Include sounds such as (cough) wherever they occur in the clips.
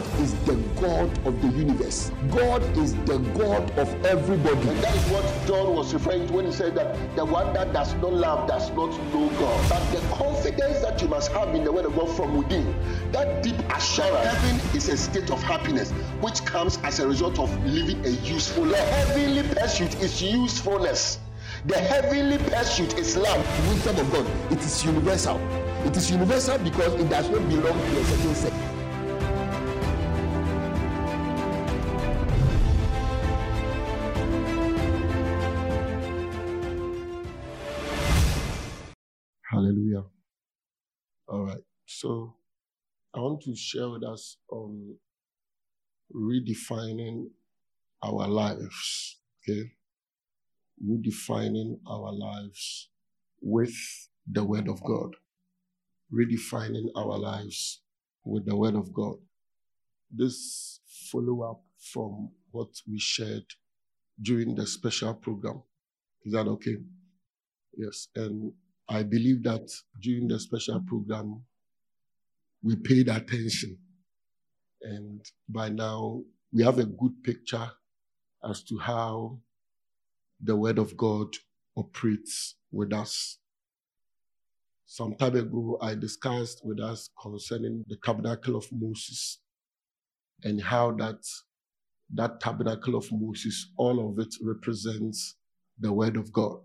God is the God of the universe. God is the God of everybody. And that is what John was referring to when he said that the one that does not love does not know God. But the confidence that you must have in the word of God from within, that deep assurance, heaven is a state of happiness which comes as a result of living a useful life. The heavenly pursuit is usefulness. The heavenly pursuit is love. The Wisdom of God, it is universal. It is universal because it does not belong to a certain sect. So I want to share with us on redefining our lives. Okay. Redefining our lives with the Word of God. Redefining our lives with the Word of God. This follow up from what we shared during the special program. Is that okay? Yes. And I believe that during the special program, we paid attention. And by now, we have a good picture as to how the Word of God operates with us. Some time ago, I discussed with us concerning the tabernacle of Moses and how that, that tabernacle of Moses, all of it represents the Word of God.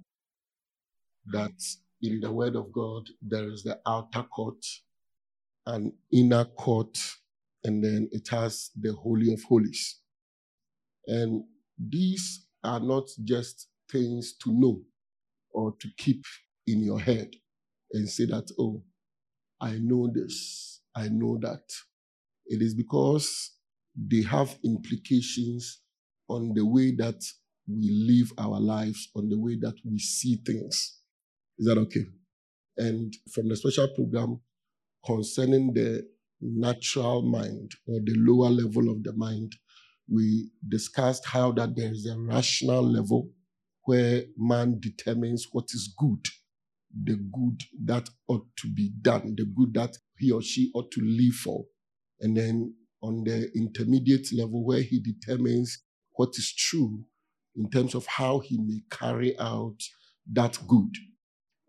That in the Word of God, there is the outer court, an inner court, and then it has the Holy of Holies. And these are not just things to know or to keep in your head and say that, oh, I know this, I know that. It is because they have implications on the way that we live our lives, on the way that we see things. Is that okay? And from the special program concerning the natural mind or the lower level of the mind, we discussed how that there is a rational level where man determines what is good, the good that ought to be done, the good that he or she ought to live for. And then on the intermediate level where he determines what is true in terms of how he may carry out that good.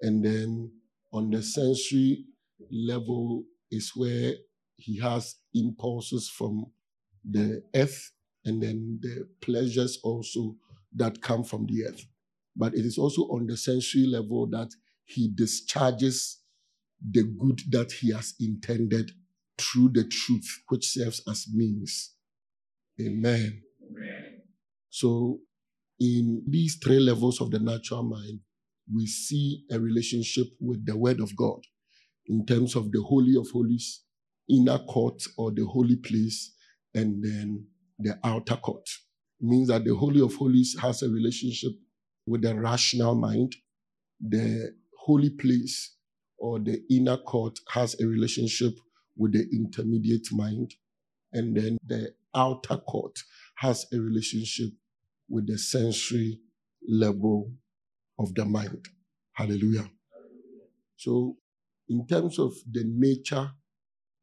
And then on the sensory level is where he has impulses from the earth and then the pleasures also that come from the earth. But it is also on the sensory level that he discharges the good that he has intended through the truth, which serves as means. Amen. Amen. So, in these three levels of the natural mind, we see a relationship with the Word of God in terms of the Holy of Holies, inner court or the holy place, and then the outer court. It means that the Holy of Holies has a relationship with the rational mind. The holy place or the inner court has a relationship with the intermediate mind. And then the outer court has a relationship with the sensory level of the mind. Hallelujah. So, in terms of the nature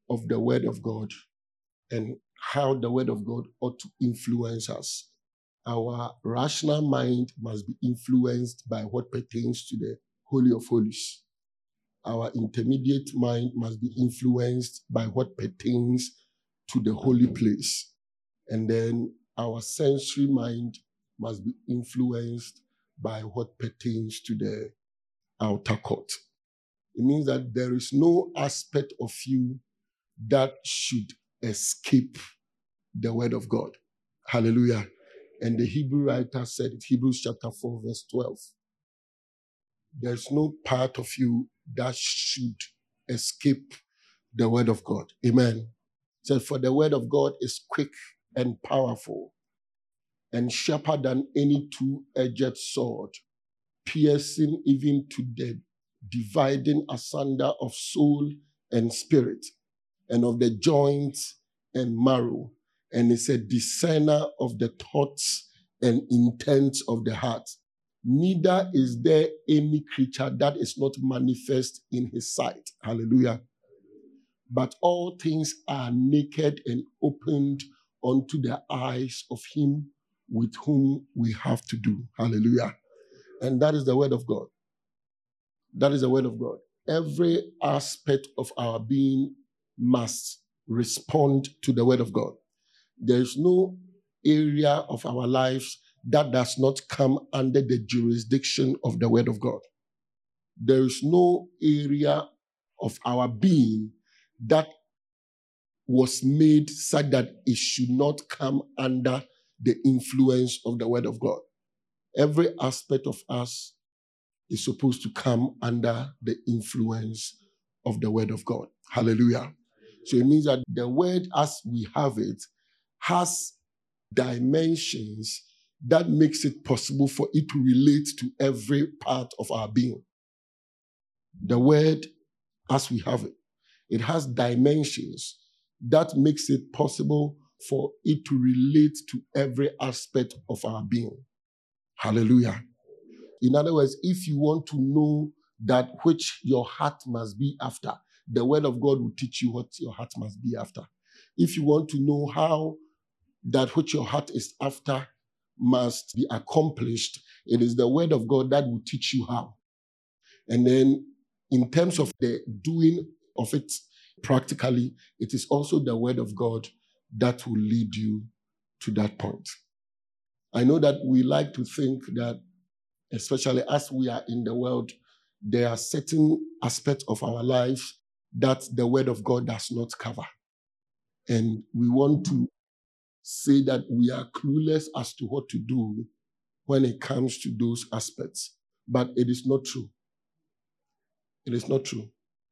of the Word of God and how the Word of God ought to influence us, our rational mind must be influenced by what pertains to the Holy of Holies. Our intermediate mind must be influenced by what pertains to the holy place. And then our sensory mind must be influenced by what pertains to the outer court. It means that there is no aspect of you that should escape the word of God. Hallelujah. And the Hebrew writer said it, Hebrews chapter 4, verse 12. There's no part of you that should escape the word of God. Amen. Said, For the word of God is quick and powerful and sharper than any two edged sword, piercing even to the dividing asunder of soul and spirit, and of the joints and marrow, and is a discerner of the thoughts and intents of the heart. Neither is there any creature that is not manifest in his sight. Hallelujah. but all things are naked and opened unto the eyes of him with whom we have to do. Hallelujah. And that is the word of God. That is the word of God. Every aspect of our being must respond to the word of God. There is no area of our lives that does not come under the jurisdiction of the word of God. There is no area of our being that was made such that it should not come under the influence of the word of God. Every aspect of us is supposed to come under the influence of the word of God. Hallelujah. So it means that the word as we have it has dimensions that makes it possible for it to relate to every part of our being. The word as we have it, it has dimensions that makes it possible for it to relate to every aspect of our being. Hallelujah. In other words, if you want to know that which your heart must be after, the word of God will teach you what your heart must be after. If you want to know how that which your heart is after must be accomplished, it is the word of God that will teach you how. And then, in terms of the doing of it practically, it is also the word of God that will lead you to that point. I know that we like to think that, especially as we are in the world, there are certain aspects of our lives that the word of God does not cover. And we want to say that we are clueless as to what to do when it comes to those aspects. But it is not true. It is not true.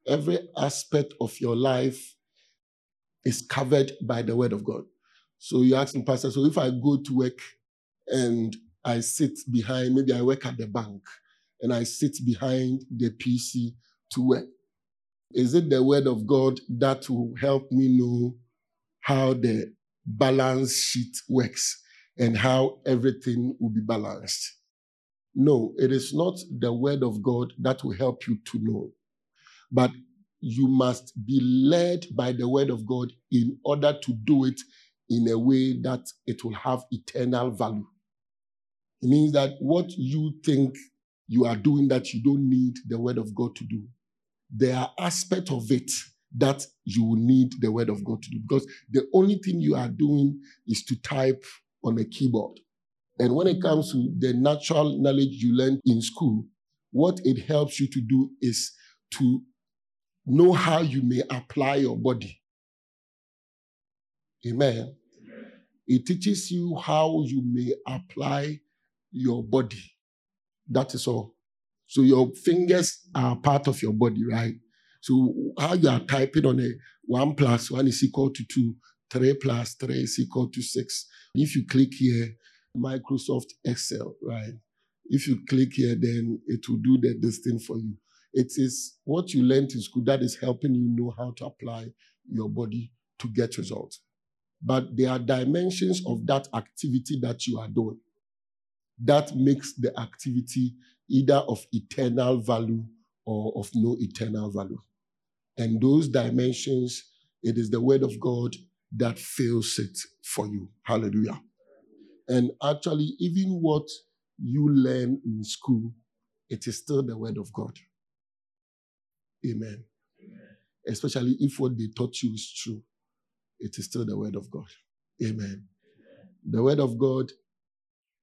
Every aspect of your life is covered by the word of God. So you ask me, Pastor, so if I go to work and I sit behind, maybe I work at the bank and I sit behind the PC to work, is it the word of God that will help me know how the balance sheet works and how everything will be balanced? No, it is not the word of God that will help you to know. But you must be led by the word of God in order to do it in a way that it will have eternal value. It means that what you think you are doing that you don't need the word of God to do, there are aspects of it that you will need the word of God to do because the only thing you are doing is to type on a keyboard. And when it comes to the natural knowledge you learn in school, what it helps you to do is to know how you may apply your body. Amen. It teaches you how you may apply your body. That is all. So your fingers are part of your body, right? So how you are typing on a one plus one is equal to two, three plus three is equal to six. If you click here, Microsoft Excel, right? If you click here, then it will do the, this thing for you. It is what you learned in school that is helping you know how to apply your body to get results. But there are dimensions of that activity that you are doing that makes the activity either of eternal value or of no eternal value. And those dimensions, it is the word of God that fills it for you. Hallelujah. And actually, even what you learn in school, it is still the word of God. Amen. Amen. Especially if what they taught you is true, it is still the word of God. Amen. Amen. The word of God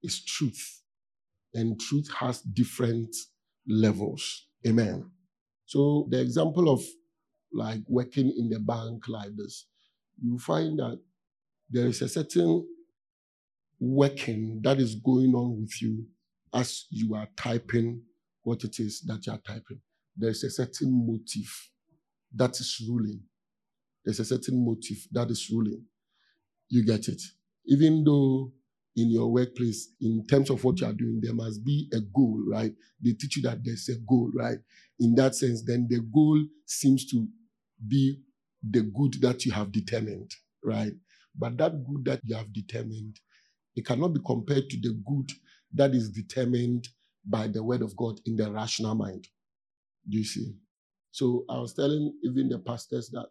is truth, and truth has different levels. Amen. So, the example of like working in the bank like this, you find that there is a certain working that is going on with you as you are typing what it is that you are typing there's a certain motive that is ruling. There's a certain motive that is ruling. You get it. Even though in your workplace, in terms of what you are doing, there must be a goal, right? They teach you that there's a goal, right? In that sense, then the goal seems to be the good that you have determined, right? But that good that you have determined, it cannot be compared to the good that is determined by the word of God in the rational mind. Do you see? So I was telling even the pastors that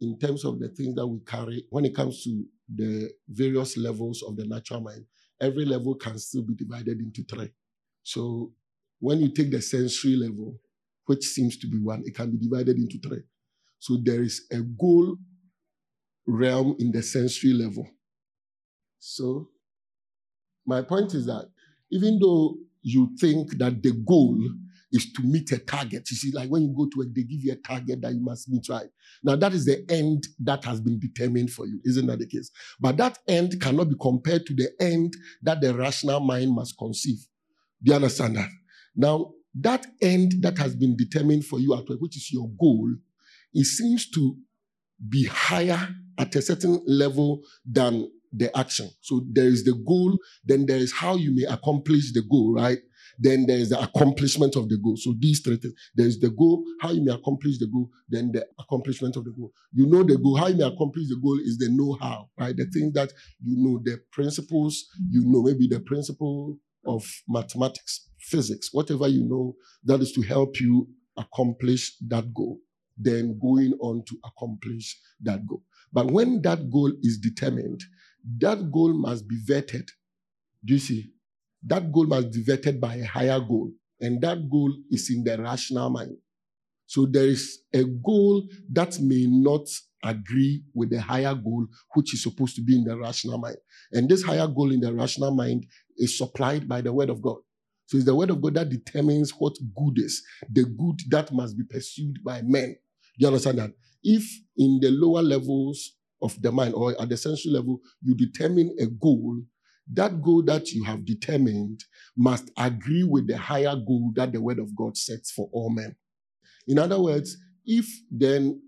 in terms of the things that we carry, when it comes to the various levels of the natural mind, every level can still be divided into three. So when you take the sensory level, which seems to be one, it can be divided into three. So there is a goal realm in the sensory level. So my point is that even though you think that the goal is to meet a target. You see, like when you go to it, they give you a target that you must meet, right? Now, that is the end that has been determined for you, isn't that the case? But that end cannot be compared to the end that the rational mind must conceive. Do you understand that? Now, that end that has been determined for you at work, which is your goal, it seems to be higher at a certain level than the action. So there is the goal, then there is how you may accomplish the goal, right? Then there is the accomplishment of the goal. So these three things. There is the goal, how you may accomplish the goal, then the accomplishment of the goal. You know the goal. How you may accomplish the goal is the know-how, right? The thing that you know, the principles, you know, maybe the principle of mathematics, physics, whatever you know, that is to help you accomplish that goal. Then going on to accomplish that goal. But when that goal is determined, that goal must be vetted. Do you see? That goal must be vetted by a higher goal. And that goal is in the rational mind. So there is a goal that may not agree with the higher goal, which is supposed to be in the rational mind. And this higher goal in the rational mind is supplied by the word of God. So it's the word of God that determines what good is, the good that must be pursued by men. Do you understand that? If in the lower levels of the mind or at the sensory level, you determine a goal that goal that you have determined must agree with the higher goal that the word of God sets for all men. In other words, if then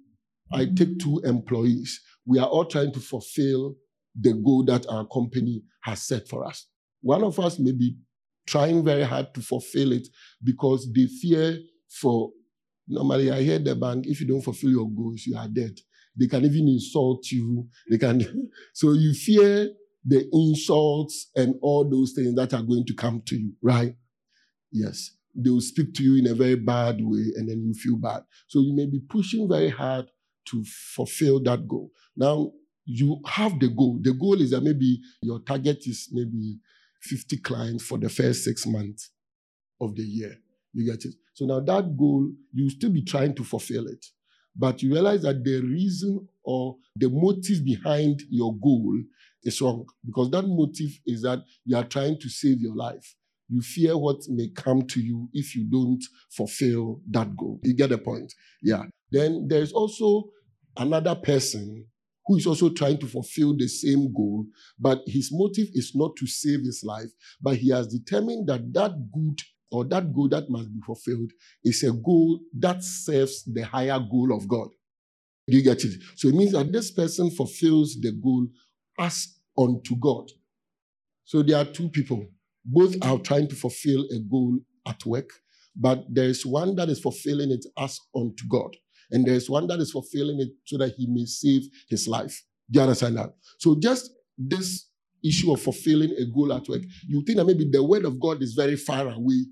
I take two employees, we are all trying to fulfill the goal that our company has set for us. One of us may be trying very hard to fulfill it because they fear for normally I hear the bank, if you don't fulfill your goals, you are dead. They can even insult you. They can (laughs) so you fear the insults and all those things that are going to come to you, right? Yes. They will speak to you in a very bad way and then you feel bad. So you may be pushing very hard to fulfill that goal. Now, you have the goal. The goal is that maybe your target is maybe 50 clients for the first six months of the year. You get it? So now that goal, you still be trying to fulfill it. But you realize that the reason or the motive behind your goal is wrong because that motive is that you are trying to save your life. You fear what may come to you if you don't fulfill that goal. You get the point? Yeah. Then there's also another person who is also trying to fulfill the same goal, but his motive is not to save his life, but he has determined that that good or that goal that must be fulfilled is a goal that serves the higher goal of God. Do you get it? So it means that this person fulfills the goal as unto God. So there are two people. Both are trying to fulfill a goal at work, but there is one that is fulfilling it as unto God. And there is one that is fulfilling it so that he may save his life. Do you understand that? So just this issue of fulfilling a goal at work, you think that maybe the word of God is very far away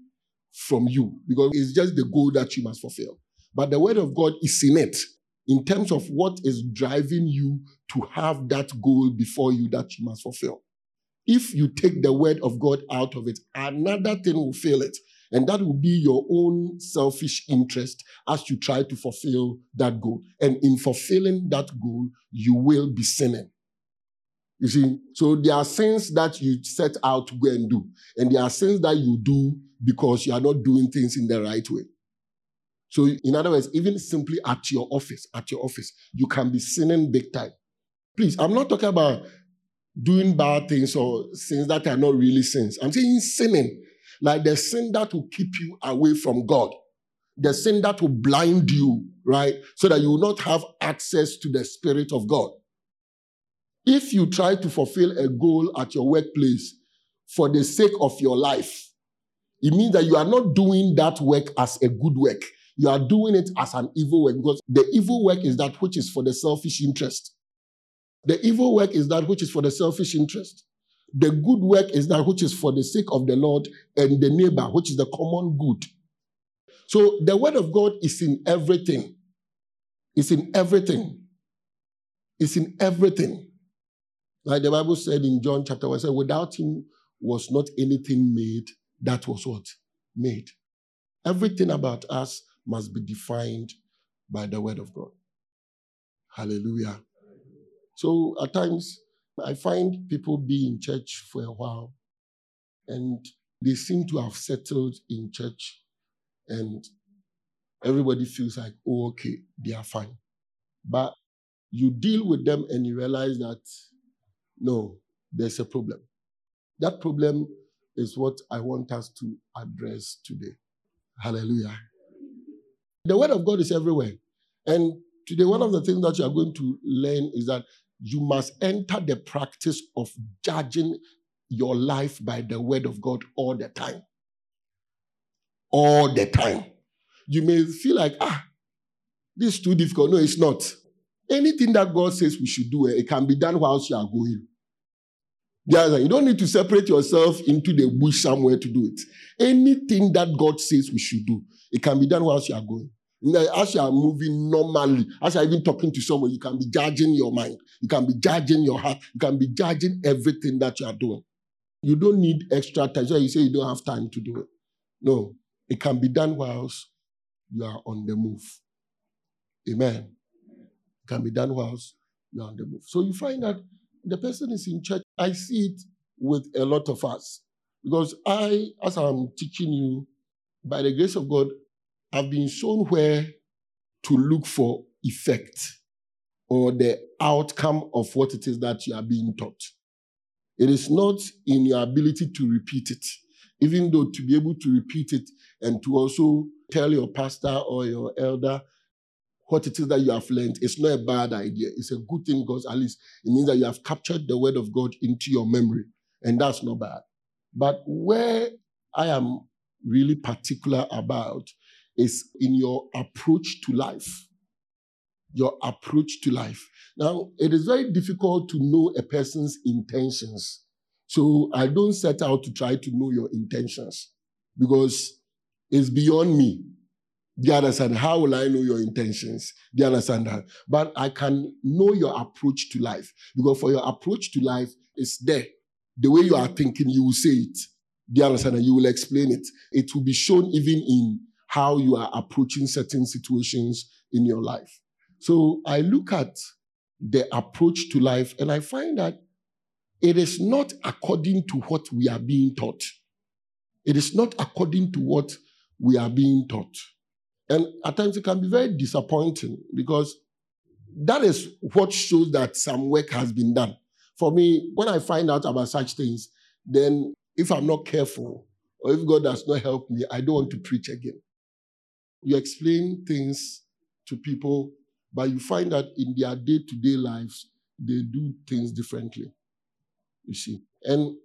from you because it's just the goal that you must fulfill. But the word of God is in it in terms of what is driving you to have that goal before you that you must fulfill. If you take the word of God out of it, another thing will fill it. And that will be your own selfish interest as you try to fulfill that goal. And in fulfilling that goal, you will be sinning. You see, so there are sins that you set out to go and do, and there are sins that you do because you are not doing things in the right way. So, in other words, even simply at your office, at your office, you can be sinning big time. Please, I'm not talking about doing bad things or sins that are not really sins. I'm saying sinning, like the sin that will keep you away from God, the sin that will blind you, right? So that you will not have access to the Spirit of God. If you try to fulfill a goal at your workplace for the sake of your life, it means that you are not doing that work as a good work you are doing it as an evil work because the evil work is that which is for the selfish interest. The evil work is that which is for the selfish interest. The good work is that which is for the sake of the Lord and the neighbor, which is the common good. So the word of God is in everything. It's in everything. It's in everything. Like the Bible said in John chapter 1, said, without him was not anything made that was what? Made. Everything about us must be defined by the word of God. Hallelujah. So at times, I find people be in church for a while and they seem to have settled in church and everybody feels like, oh, okay, they are fine. But you deal with them and you realize that no, there's a problem. That problem is what I want us to address today. Hallelujah. The word of God is everywhere. And today, one of the things that you are going to learn is that you must enter the practice of judging your life by the word of God all the time. All the time. You may feel like, ah, this is too difficult. No, it's not. Anything that God says we should do, eh, it can be done whilst you are going. You don't need to separate yourself into the bush somewhere to do it. Anything that God says we should do, it can be done whilst you are going. As you are moving normally, as you are even talking to someone, you can be judging your mind. You can be judging your heart. You can be judging everything that you are doing. You don't need extra time. So you say you don't have time to do it. No, it can be done whilst you are on the move. Amen. It can be done whilst you are on the move. So you find that the person is in church. I see it with a lot of us. Because I, as I'm teaching you, by the grace of God, I've been shown where to look for effect or the outcome of what it is that you are being taught. It is not in your ability to repeat it, even though to be able to repeat it and to also tell your pastor or your elder what it is that you have learned, it's not a bad idea. It's a good thing because at least it means that you have captured the word of God into your memory, and that's not bad. But where I am really particular about is in your approach to life. Your approach to life. Now, it is very difficult to know a person's intentions. So I don't set out to try to know your intentions because it's beyond me. You understand? How will I know your intentions? You understand that? But I can know your approach to life because for your approach to life is there. The way you are thinking, you will say it. You understand? And you will explain it. It will be shown even in how you are approaching certain situations in your life. So I look at the approach to life and I find that it is not according to what we are being taught. It is not according to what we are being taught. And at times it can be very disappointing because that is what shows that some work has been done. For me, when I find out about such things, then if I'm not careful or if God does not help me, I don't want to preach again. You explain things to people, but you find that in their day to day lives, they do things differently. You see. And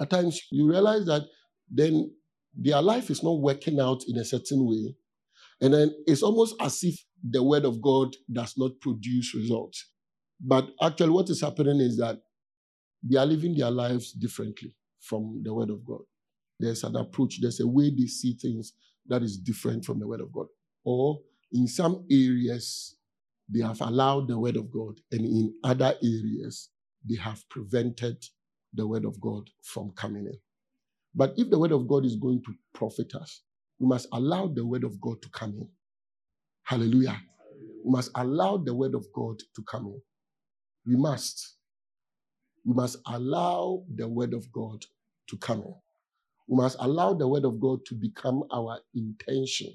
at times you realize that then their life is not working out in a certain way. And then it's almost as if the word of God does not produce results. But actually, what is happening is that they are living their lives differently from the word of God. There's an approach, there's a way they see things that is different from the word of God. Or in some areas, they have allowed the word of God, and in other areas, they have prevented the word of God from coming in. But if the word of God is going to profit us, we must allow the word of God to come in. Hallelujah. We must allow the word of God to come in. We must. We must allow the word of God to come in. We must allow the word of God to become our intention.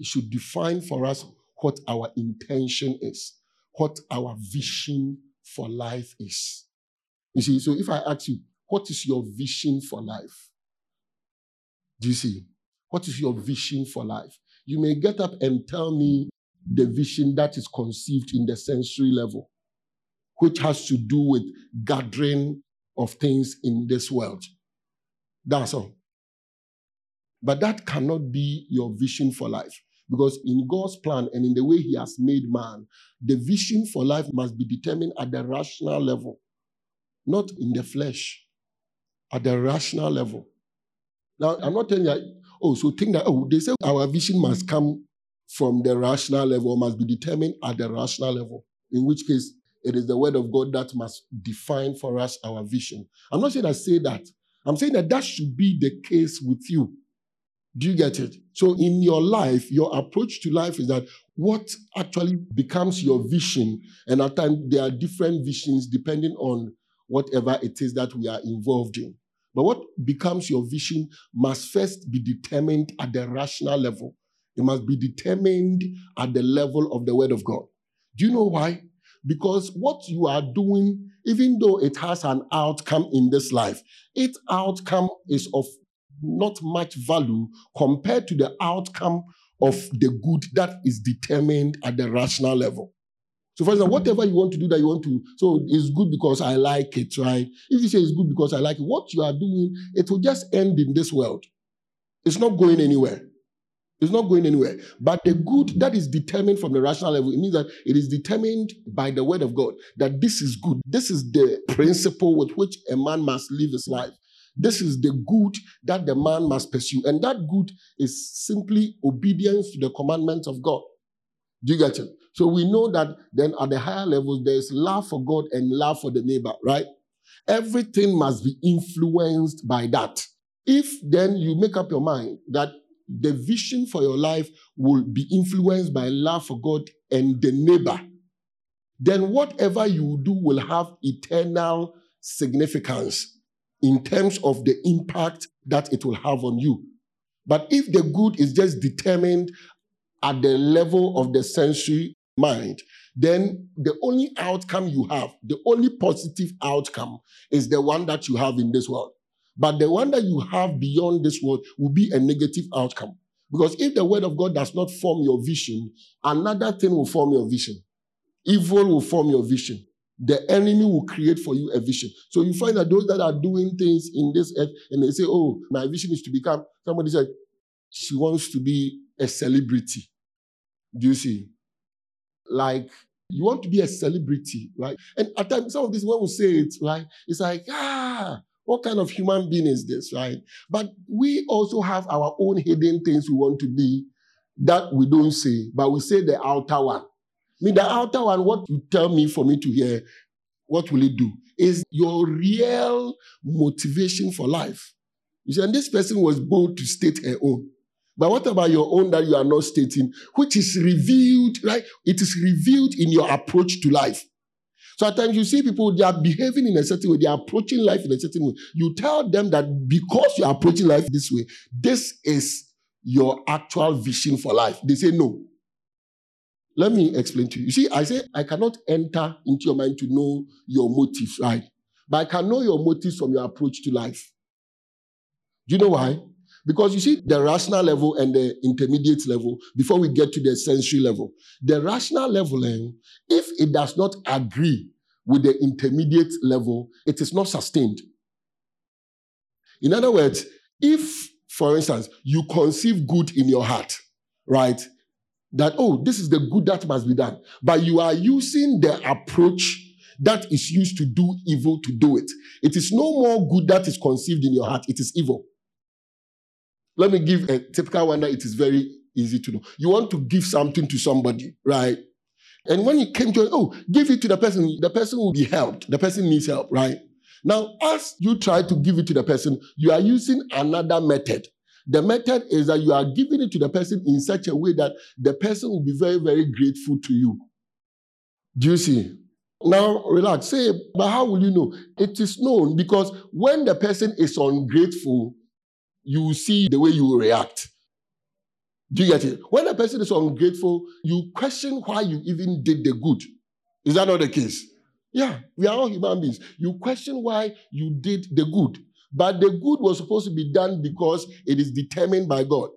It should define for us what our intention is, what our vision for life is. You see, so if I ask you, what is your vision for life? Do you see? What is your vision for life? You may get up and tell me the vision that is conceived in the sensory level, which has to do with gathering of things in this world. That's all. But that cannot be your vision for life. Because in God's plan and in the way He has made man, the vision for life must be determined at the rational level, not in the flesh, at the rational level. Now, I'm not telling you, oh, so think that, oh, they say our vision must come from the rational level, must be determined at the rational level, in which case it is the word of God that must define for us our vision. I'm not saying I say that. I'm saying that that should be the case with you. Do you get it? So in your life, your approach to life is that what actually becomes your vision, and at times there are different visions depending on whatever it is that we are involved in. But what becomes your vision must first be determined at the rational level. It must be determined at the level of the Word of God. Do you know why? Because what you are doing, even though it has an outcome in this life, its outcome is of not much value compared to the outcome of the good that is determined at the rational level. So, for example, whatever you want to do that you want to, so it's good because I like it, right? If you say it's good because I like it, what you are doing, it will just end in this world. It's not going anywhere. It's not going anywhere. But the good that is determined from the rational level, it means that it is determined by the word of God that this is good. This is the principle with which a man must live his life. This is the good that the man must pursue. And that good is simply obedience to the commandments of God. Do you get it? So we know that then at the higher levels, there's love for God and love for the neighbor, right? Everything must be influenced by that. If then you make up your mind that the vision for your life will be influenced by love for God and the neighbor, then whatever you do will have eternal significance in terms of the impact that it will have on you. But if the good is just determined at the level of the sensory mind, then the only outcome you have, the only positive outcome is the one that you have in this world. But the one that you have beyond this world will be a negative outcome. Because if the word of God does not form your vision, another thing will form your vision. Evil will form your vision the enemy will create for you a vision. So you find that those that are doing things in this earth and they say, Oh, my vision is to become, somebody said, she wants to be a celebrity. Do you see? Like, you want to be a celebrity, right? And at times, some of this, when we say it, right, it's like, ah, what kind of human being is this, right? But we also have our own hidden things we want to be that we don't say, but we say the outer one mean, the outer one, what you tell me for me to hear, what will it do? Is your real motivation for life. You see, and this person was bold to state her own. But what about your own that you are not stating, which is revealed, right? It is revealed in your approach to life. So at times you see people, they are behaving in a certain way, they are approaching life in a certain way. You tell them that because you are approaching life this way, this is your actual vision for life. They say no. Let me explain to you. You see, I say I cannot enter into your mind to know your motives, right? But I can know your motives from your approach to life. Do you know why? Because you see, the rational level and the intermediate level, before we get to the sensory level, the rational level, eh, if it does not agree with the intermediate level, it is not sustained. In other words, if, for instance, you conceive good in your heart, right? that, oh, this is the good that must be done. But you are using the approach that is used to do evil to do it. It is no more good that is conceived in your heart, it is evil. Let me give a typical one that it is very easy to know. You want to give something to somebody, right? And when you came to, oh, give it to the person, the person will be helped. The person needs help, right? Now, as you try to give it to the person, you are using another method the method is that you are giving it to the person in such a way that the person will be very, very grateful to you. Do you see? Now, relax. Say, but how will you know? It is known because when the person is ungrateful, you see the way you react. Do you get it? When a person is ungrateful, you question why you even did the good. Is that not the case? Yeah, we are all human beings. You question why you did the good. But the good was supposed to be done because it is determined by God,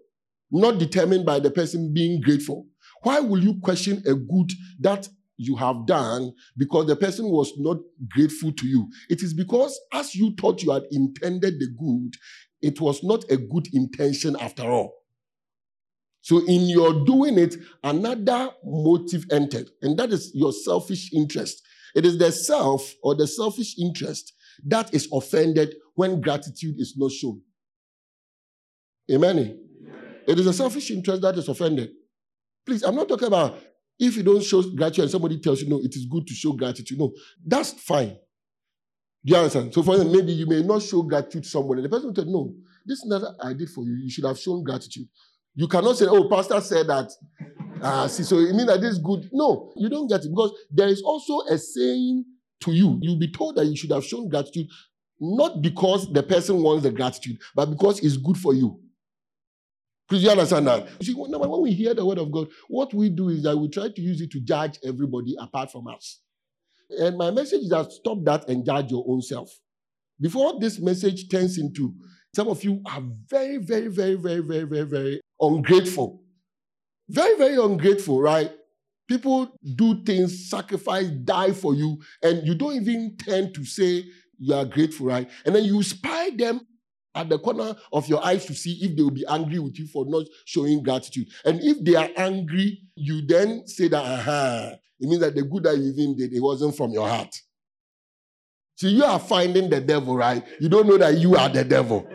not determined by the person being grateful. Why will you question a good that you have done because the person was not grateful to you? It is because as you thought you had intended the good, it was not a good intention after all. So, in your doing it, another motive entered, and that is your selfish interest. It is the self or the selfish interest that is offended when gratitude is not shown. Amen. It is a selfish interest that is offended. Please, I'm not talking about If you don't show gratitude and somebody tells you, no, it is good to show gratitude, no, that's fine. Do you understand? So, for example, maybe you may not show gratitude to someone, and the person will tell, no, this is not I did for you. You should have shown gratitude. You cannot say, oh, pastor said that. Uh, see, so it means that this is good. No, you don't get it because there is also a saying to you. You'll be told that you should have shown gratitude, not because the person wants the gratitude, but because it's good for you. Please, you understand that? You see, when we hear the word of God, what we do is that we try to use it to judge everybody apart from us. And my message is that stop that and judge your own self. Before this message turns into, some of you are very, very, very, very, very, very, very ungrateful. Very, very ungrateful, right? People do things, sacrifice, die for you, and you don't even tend to say you are grateful, right? And then you spy them at the corner of your eyes to see if they will be angry with you for not showing gratitude. And if they are angry, you then say that, aha, it means that the good that you even did, it wasn't from your heart. So you are finding the devil, right? You don't know that you are the devil.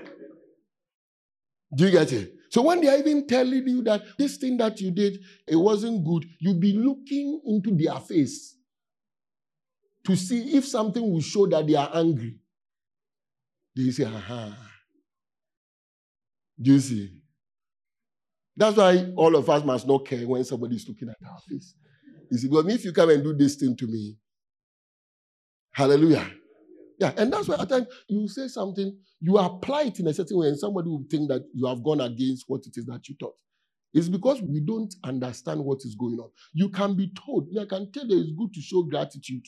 Do you get it? So when they are even telling you that this thing that you did, it wasn't good, you'll be looking into their face to see if something will show that they are angry. They say, aha. Do you see? That's why all of us must not care when somebody is looking at our face. You see, but if you come and do this thing to me, hallelujah. Yeah, and that's why at times you say something, you apply it in a certain way, and somebody will think that you have gone against what it is that you thought. It's because we don't understand what is going on. You can be told, I can tell you it's good to show gratitude,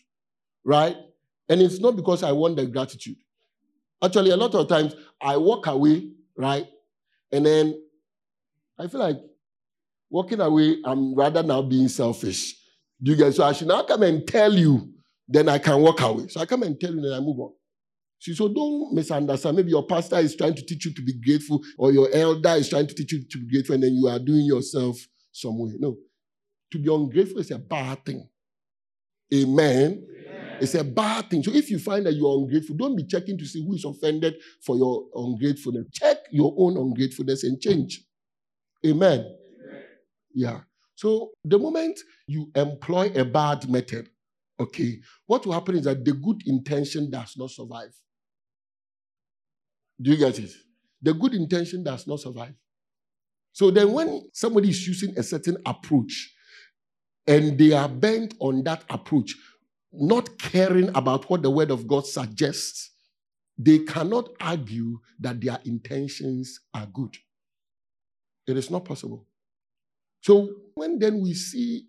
right? And it's not because I want the gratitude. Actually, a lot of times I walk away, right? And then I feel like walking away, I'm rather now being selfish. Do you guys? so I should now come and tell you, then I can walk away. So I come and tell you, and I move on. See, so don't misunderstand. Maybe your pastor is trying to teach you to be grateful, or your elder is trying to teach you to be grateful, and then you are doing yourself some way. No. To be ungrateful is a bad thing. Amen. Amen. It's a bad thing. So if you find that you are ungrateful, don't be checking to see who is offended for your ungratefulness. Check your own ungratefulness and change. Amen. Amen. Yeah. So the moment you employ a bad method, okay, what will happen is that the good intention does not survive. Do you get it? The good intention does not survive. So then, when somebody is using a certain approach and they are bent on that approach, not caring about what the word of God suggests, they cannot argue that their intentions are good. It is not possible. So when then we see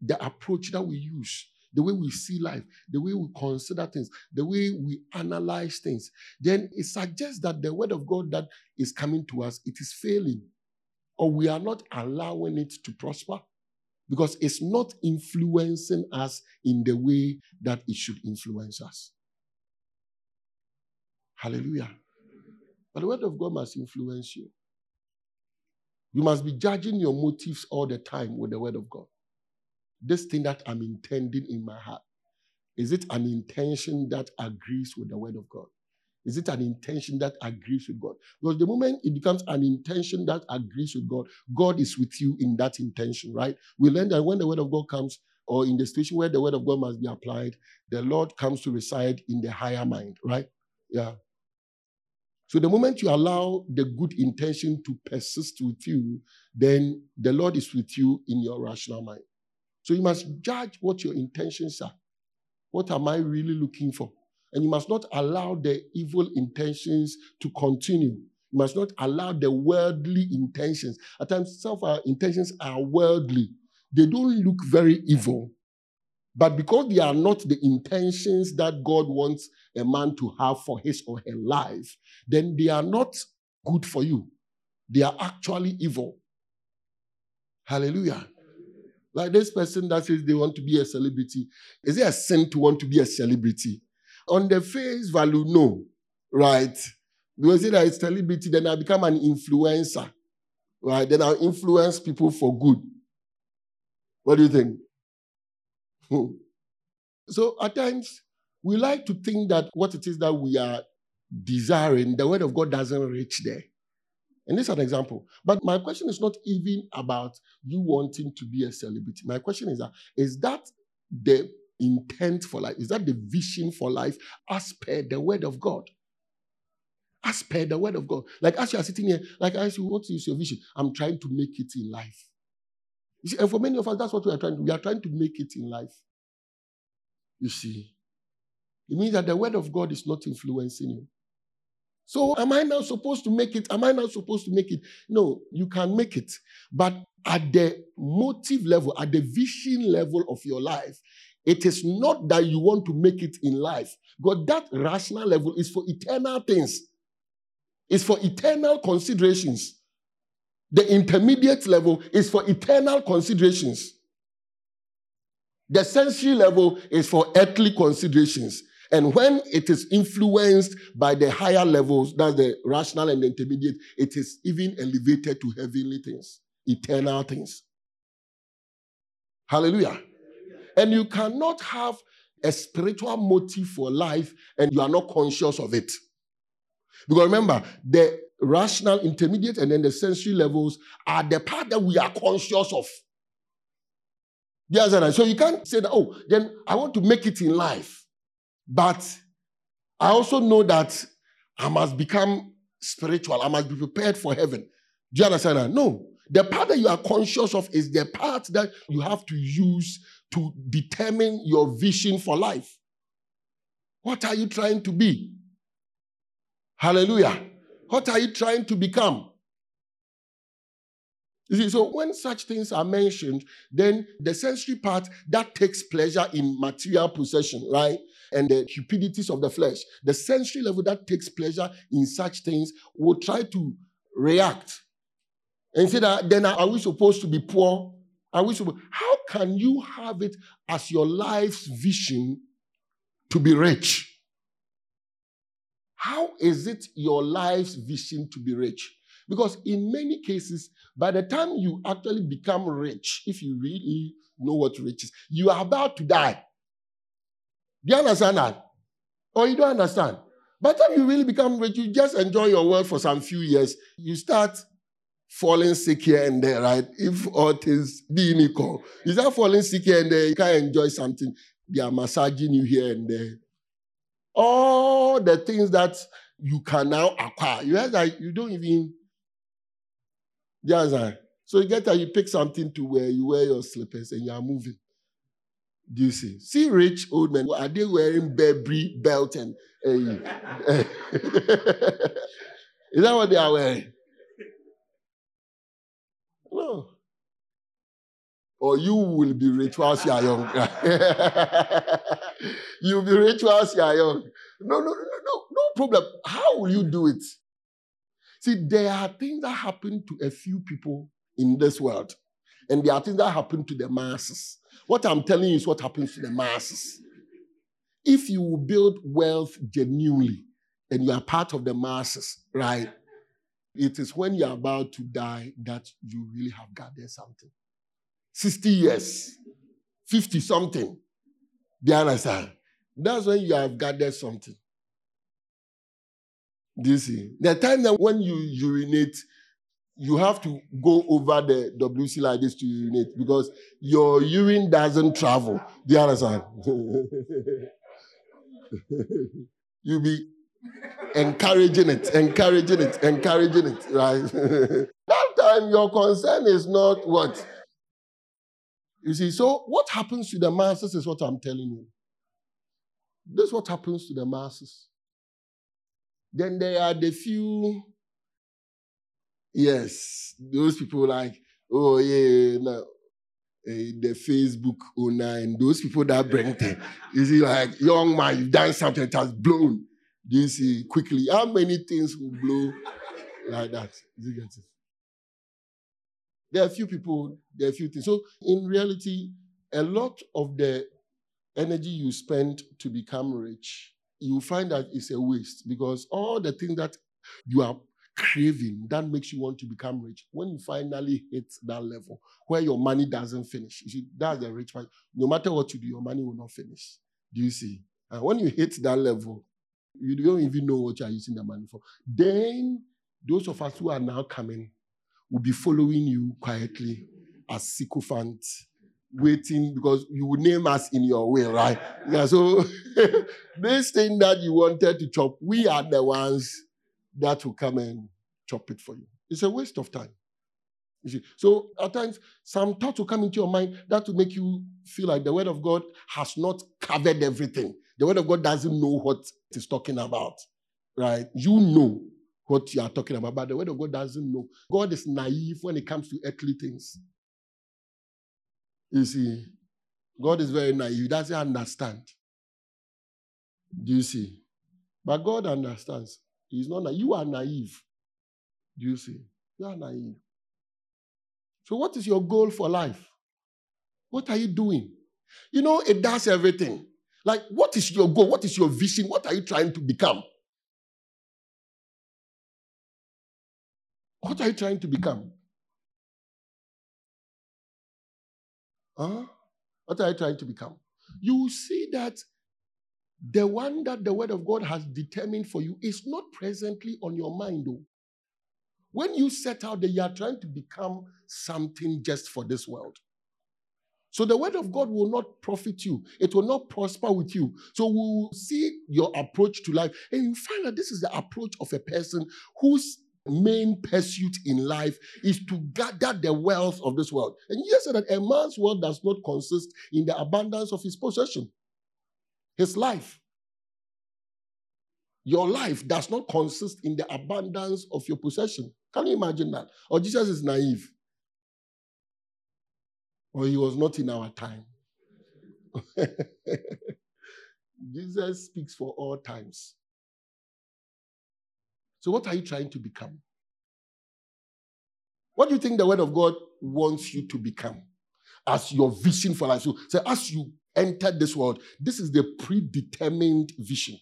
the approach that we use, the way we see life, the way we consider things, the way we analyze things, then it suggests that the word of God that is coming to us, it is failing. Or we are not allowing it to prosper because it's not influencing us in the way that it should influence us. Hallelujah. But the word of God must influence you. You must be judging your motives all the time with the word of God. This thing that I'm intending in my heart, is it an intention that agrees with the word of God? Is it an intention that agrees with God? Because the moment it becomes an intention that agrees with God, God is with you in that intention, right? We learn that when the word of God comes, or in the situation where the word of God must be applied, the Lord comes to reside in the higher mind, right? Yeah. So the moment you allow the good intention to persist with you, then the Lord is with you in your rational mind. So you must judge what your intentions are. What am I really looking for? And you must not allow the evil intentions to continue. You must not allow the worldly intentions. At times, some of our intentions are worldly. They don't look very evil, but because they are not the intentions that God wants a man to have for his or her life, then they are not good for you. They are actually evil. Hallelujah. Like this person that says they want to be a celebrity. Is it a sin to want to be a celebrity? On the face value, no. Right? Because it is celebrity, then I become an influencer. Right? Then I'll influence people for good. What do you think? (laughs) so at times, we like to think that what it is that we are desiring, the word of God doesn't reach there. And this is an example. But my question is not even about you wanting to be a celebrity. My question is that is that the intent for life? Is that the vision for life as per the word of God? As per the word of God. Like as you are sitting here, like I ask you, what is your vision? I'm trying to make it in life. You see, and for many of us, that's what we are trying to. We are trying to make it in life. You see, it means that the word of God is not influencing you. So, am I now supposed to make it? Am I now supposed to make it? No, you can make it. But at the motive level, at the vision level of your life, it is not that you want to make it in life. But that rational level is for eternal things, it's for eternal considerations. The intermediate level is for eternal considerations. The sensory level is for earthly considerations. And when it is influenced by the higher levels, that's the rational and the intermediate, it is even elevated to heavenly things, eternal things. Hallelujah. And you cannot have a spiritual motive for life and you are not conscious of it. Because remember, the rational, intermediate, and then the sensory levels are the part that we are conscious of. Yes, so you can't say that, oh, then I want to make it in life. But I also know that I must become spiritual. I must be prepared for heaven. Do you understand that? No. The part that you are conscious of is the part that you have to use to determine your vision for life. What are you trying to be? Hallelujah. What are you trying to become? You see, so when such things are mentioned, then the sensory part that takes pleasure in material possession, right? And the cupidities of the flesh, the sensory level that takes pleasure in such things will try to react and say that then are we supposed to be poor? Are we supposed, how can you have it as your life's vision to be rich? How is it your life's vision to be rich? Because in many cases, by the time you actually become rich, if you really know what rich is, you are about to die. Do you understand that? Or you don't understand? By the time you really become rich, you just enjoy your wealth for some few years. You start falling sick here and there, right? If all things being equal, you start falling sick here and there, you can't enjoy something. They are massaging you here and there. All the things that you can now acquire. You realize that you don't even Yes, so you get that you pick something to wear, you wear your slippers, and you are moving. Do you see? See rich old men, are they wearing Burberry belt and uh, (laughs) is that what they are wearing? No. Or you will be rich whilst you are young. (laughs) You'll be rich whilst you are young. No, no, no, no, no problem. How will you do it? See, there are things that happen to a few people in this world, and there are things that happen to the masses. What I'm telling you is what happens to the masses. If you build wealth genuinely and you are part of the masses, right? It is when you're about to die that you really have gathered something. 60 years, 50 something. Do you understand? That's when you have gathered something. Do you see? The time that when you urinate, you have to go over the WC like this to urinate because your urine doesn't travel. Do you understand? (laughs) you be encouraging it, encouraging it, encouraging it, right? (laughs) that time your concern is not what? You see, so what happens to the masses is what I'm telling you. This is what happens to the masses. Then there are the few, yes, those people like, oh yeah, no, uh, the Facebook owner and those people that bring (laughs) them. You see, like, young man, you've done something that has blown. Do you see quickly how many things will blow like that? Do you get it? There are a few people, there are a few things. So, in reality, a lot of the energy you spend to become rich you find that it's a waste because all the things that you are craving that makes you want to become rich, when you finally hit that level where your money doesn't finish, you see, that's the rich part. No matter what you do, your money will not finish. Do you see? And when you hit that level, you don't even know what you are using the money for. Then those of us who are now coming will be following you quietly as sycophants, waiting because you will name us in your will, right? Yeah, so (laughs) this thing that you wanted to chop, we are the ones that will come and chop it for you. It's a waste of time. You see, so at times some thoughts will come into your mind that will make you feel like the word of God has not covered everything. The word of God doesn't know what it is talking about. Right? You know what you are talking about, but the word of God doesn't know. God is naive when it comes to earthly things. You see, God is very naive. He doesn't understand. Do you see? But God understands. He's not naive. You are naive. Do you see? You are naive. So, what is your goal for life? What are you doing? You know, it does everything. Like, what is your goal? What is your vision? What are you trying to become? What are you trying to become? Huh? What are you trying to become? You see that the one that the word of God has determined for you is not presently on your mind, though. When you set out that you are trying to become something just for this world. So the word of God will not profit you. It will not prosper with you. So we will see your approach to life. And you find that this is the approach of a person whose main pursuit in life is to gather the wealth of this world. And yes, that a man's wealth does not consist in the abundance of his possession. His life. Your life does not consist in the abundance of your possession. Can you imagine that? Or Jesus is naive. Or he was not in our time. (laughs) Jesus speaks for all times. So, what are you trying to become? What do you think the Word of God wants you to become as your vision for life? So, so as you enter this world, this is the predetermined vision.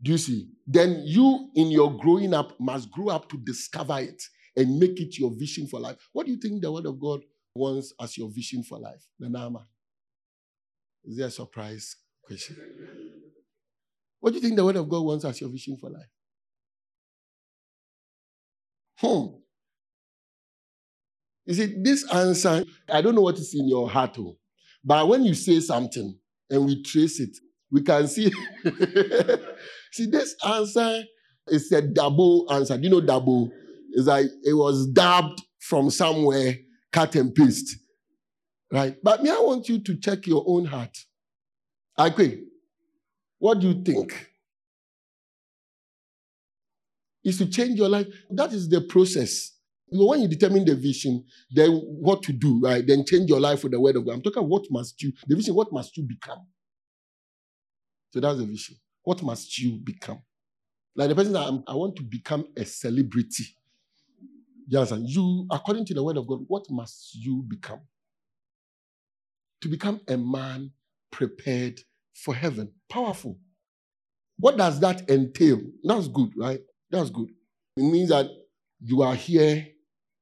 Do you see? Then you, in your growing up, must grow up to discover it and make it your vision for life. What do you think the Word of God wants as your vision for life? Nanama. Is there a surprise question? What do you think the Word of God wants as your vision for life? Hmm. You see, this answer, I don't know what is in your heart, oh, but when you say something and we trace it, we can see. (laughs) see, this answer is a double answer. Do you know double? It's like it was dubbed from somewhere, cut and paste. Right? But me, I want you to check your own heart. Okay. What do you think? Is to change your life. That is the process. When you determine the vision, then what to do, right? Then change your life with the word of God. I'm talking what must you, the vision, what must you become? So that's the vision. What must you become? Like the person that I'm, i want to become a celebrity. You understand? You, according to the word of God, what must you become? To become a man prepared for heaven. Powerful. What does that entail? That's good, right? That's good. It means that you are here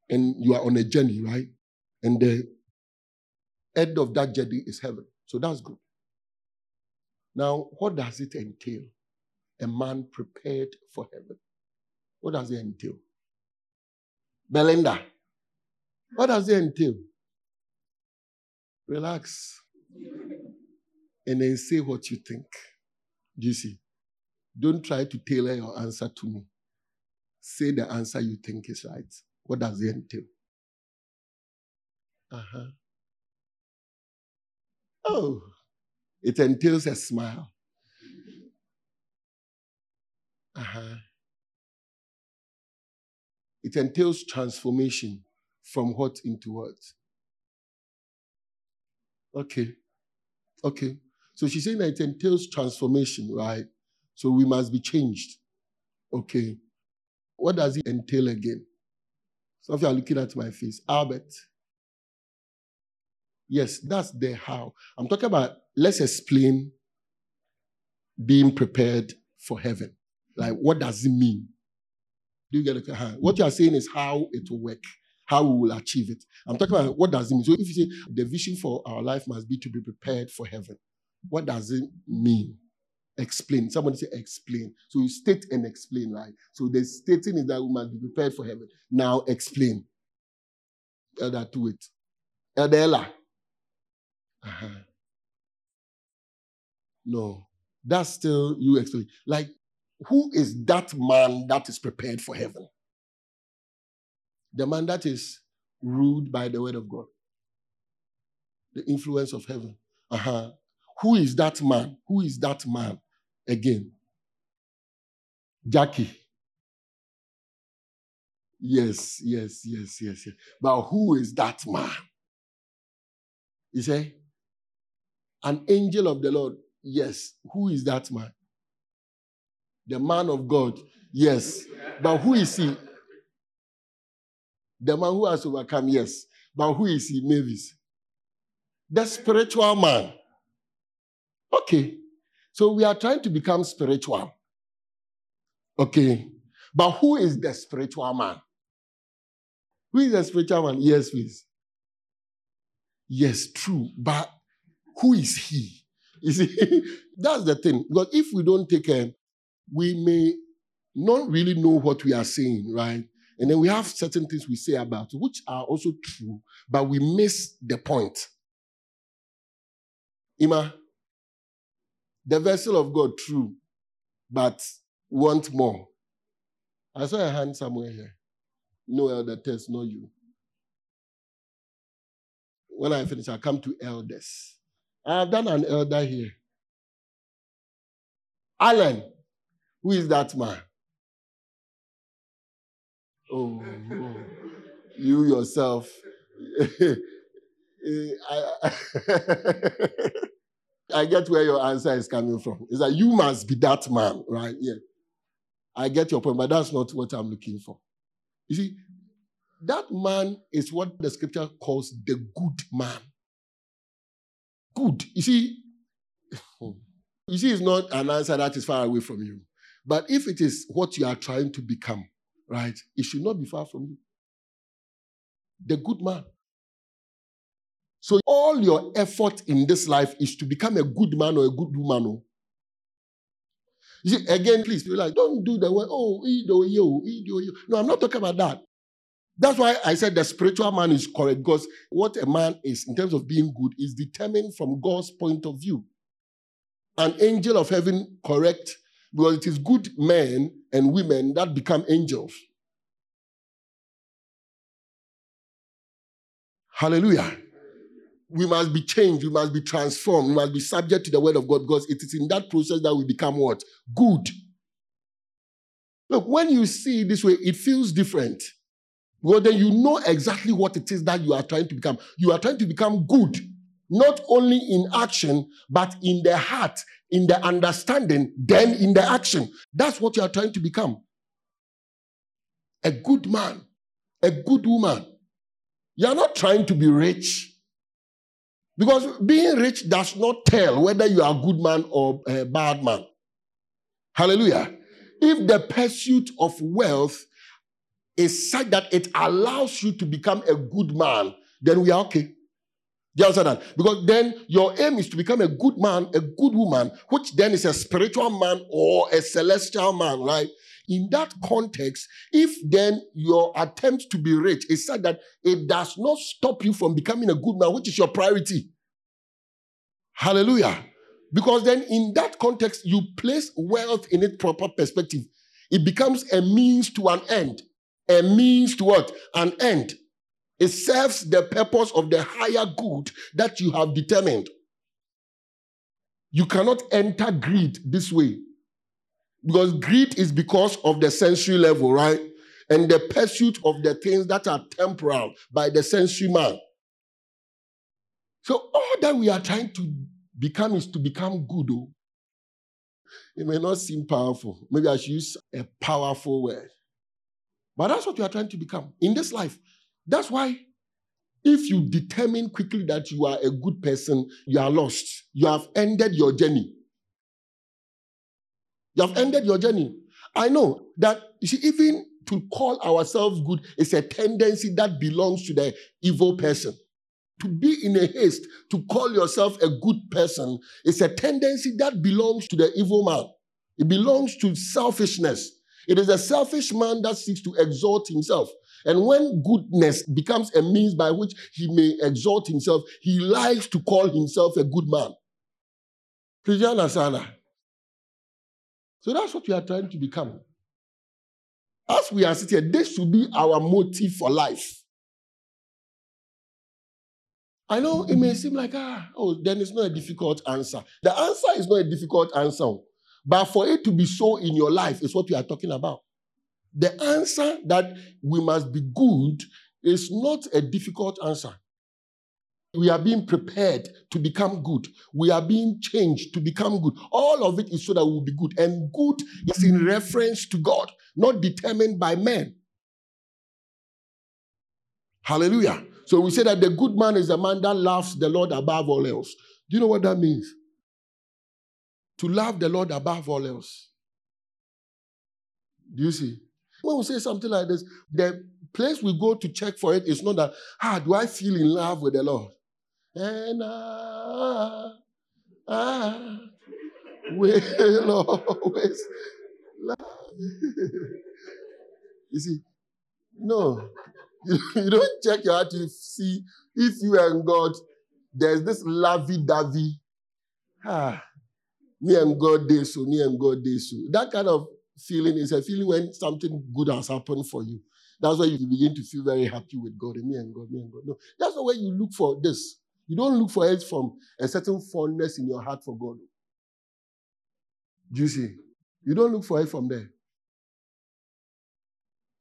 and you are on a journey, right? And the end of that journey is heaven. So that's good. Now, what does it entail? A man prepared for heaven. What does it entail? Belinda, what does it entail? Relax and then say what you think. Do you see? Don't try to tailor your answer to me. Say the answer you think is right. What does it entail? Uh huh. Oh, it entails a smile. Uh huh. It entails transformation from what into what? Okay. Okay. So she's saying that it entails transformation, right? So we must be changed. Okay. What does it entail again? Some of you are looking at my face. Albert. Yes, that's the how. I'm talking about, let's explain being prepared for heaven. Like, what does it mean? Do you get it? Uh-huh. What you are saying is how it will work, how we will achieve it. I'm talking about what does it mean. So if you say the vision for our life must be to be prepared for heaven, what does it mean? Explain. Somebody say explain. So you state and explain, right? So the stating is that we must be prepared for heaven. Now explain. Elder to it. Elder Ella. Uh-huh. No. That's still you explain. Like, who is that man that is prepared for heaven? The man that is ruled by the word of God. The influence of heaven. Uh-huh. Who is that man? Who is that man? Again. Jackie. Yes, yes, yes, yes, yes. But who is that man? He said, An angel of the Lord. Yes. Who is that man? The man of God. Yes. But who is he? The man who has overcome. Yes. But who is he, Mavis? The spiritual man. Okay. So we are trying to become spiritual. Okay. But who is the spiritual man? Who is the spiritual man? Yes, please. Yes, true. But who is he? You see, (laughs) that's the thing. Because if we don't take care, we may not really know what we are saying, right? And then we have certain things we say about which are also true, but we miss the point. Ima, the vessel of God, true, but want more. I saw a hand somewhere here. No elder test, no you. When I finish, I'll come to elders. I have done an elder here. Alan, who is that man? Oh, you yourself. (laughs) I, (laughs) I get where your answer is coming from. Is that you must be that man, right? Yeah. I get your point, but that's not what I'm looking for. You see, that man is what the scripture calls the good man. Good. You see, (laughs) you see, it's not an answer that is far away from you. But if it is what you are trying to become, right, it should not be far from you. The good man. So all your effort in this life is to become a good man or a good woman. Oh. You see, again, please, like, don't do the way, oh, you, oh, you. Oh, no, I'm not talking about that. That's why I said the spiritual man is correct because what a man is in terms of being good is determined from God's point of view. An angel of heaven, correct, because it is good men and women that become angels. Hallelujah we must be changed, we must be transformed, we must be subject to the word of God because it is in that process that we become what? Good. Look, when you see this way, it feels different. Well, then you know exactly what it is that you are trying to become. You are trying to become good, not only in action, but in the heart, in the understanding, then in the action. That's what you are trying to become. A good man, a good woman. You are not trying to be rich. Because being rich does not tell whether you are a good man or a bad man. Hallelujah. If the pursuit of wealth is such that it allows you to become a good man, then we are okay. Do you understand that? Because then your aim is to become a good man, a good woman, which then is a spiritual man or a celestial man, right? In that context, if then your attempt to be rich is such that it does not stop you from becoming a good man, which is your priority. Hallelujah. Because then in that context, you place wealth in its proper perspective. It becomes a means to an end. A means to what? An end. It serves the purpose of the higher good that you have determined. You cannot enter greed this way. Because greed is because of the sensory level, right? And the pursuit of the things that are temporal by the sensory man. So all that we are trying to become is to become good. Oh. It may not seem powerful. Maybe I should use a powerful word. But that's what you are trying to become in this life. That's why if you determine quickly that you are a good person, you are lost. You have ended your journey. You have ended your journey. I know that, you see, even to call ourselves good is a tendency that belongs to the evil person. To be in a haste to call yourself a good person is a tendency that belongs to the evil man. It belongs to selfishness. It is a selfish man that seeks to exalt himself. And when goodness becomes a means by which he may exalt himself, he likes to call himself a good man. Please understand that? So that's what we are trying to become. As we are sitting here, this should be our motive for life. I know it may seem like, ah, oh, then it's not a difficult answer. The answer is not a difficult answer. But for it to be so in your life is what we are talking about. The answer that we must be good is not a difficult answer. We are being prepared to become good. We are being changed to become good. All of it is so that we will be good. And good is in reference to God, not determined by men. Hallelujah. So we say that the good man is a man that loves the Lord above all else. Do you know what that means? To love the Lord above all else. Do you see? When we say something like this, the place we go to check for it is not that, ah, do I feel in love with the Lord? And I, ah, will always love. you see, no, (laughs) you don't check your heart to see if you and God, there's this lovey-dovey. Ah, me and God did so, me and God did so. That kind of feeling is a feeling when something good has happened for you. That's why you begin to feel very happy with God. And me and God, me and God. No, that's not where you look for this. You don't look for it from a certain fondness in your heart for God. Do you see? You don't look for it from there.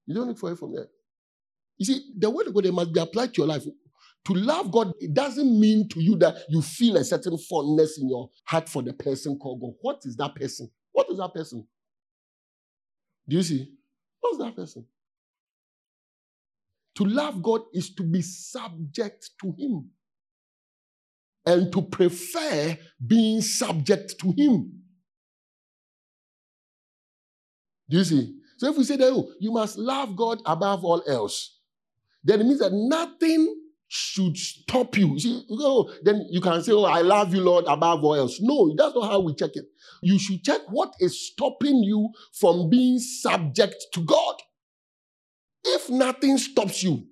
You don't look for it from there. You see, the word of God must be applied to your life. To love God, it doesn't mean to you that you feel a certain fondness in your heart for the person called God. What is that person? What is that person? Do you see? What's that person? To love God is to be subject to Him and to prefer being subject to Him. Do you see? So if we say that oh, you must love God above all else, then it means that nothing should stop you. See, oh, then you can say, Oh, I love you, Lord, above all else. No, that's not how we check it. You should check what is stopping you from being subject to God. If nothing stops you,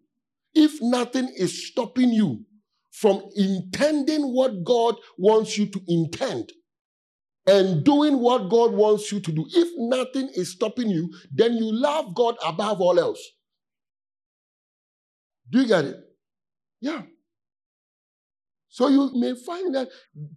if nothing is stopping you from intending what God wants you to intend and doing what God wants you to do, if nothing is stopping you, then you love God above all else. Do you get it? Yeah. So you may find that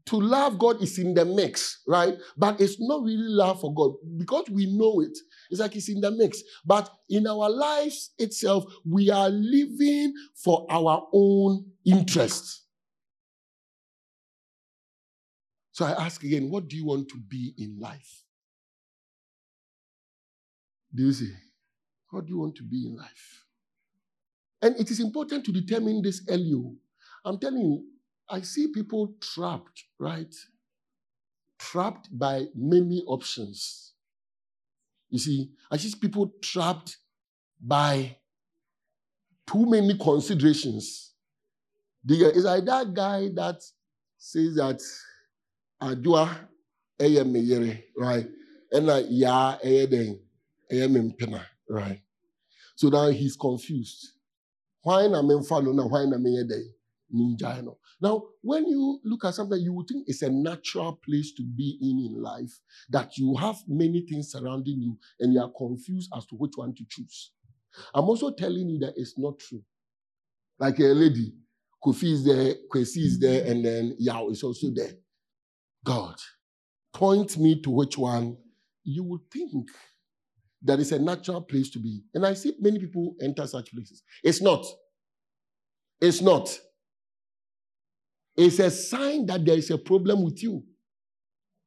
to love God is in the mix, right? But it's not really love for God because we know it. It's like it's in the mix. But in our lives itself, we are living for our own interests. So I ask again, what do you want to be in life? Do you see? What do you want to be in life? And it is important to determine this early. I'm telling you, I see people trapped, right? Trapped by many options. You see, I see people trapped by too many considerations. It's like that guy that says that Adua eye meyere, right? And ya eye den, right? So now he's confused. Why na memfa no na why na meyɛ den? No. Now, when you look at something, you would think it's a natural place to be in in life, that you have many things surrounding you and you are confused as to which one to choose. I'm also telling you that it's not true. Like a lady, Kofi is there, Kwesi is there, and then Yao is also there. God, point me to which one you would think that is a natural place to be. And I see many people enter such places. It's not. It's not. It's a sign that there is a problem with you.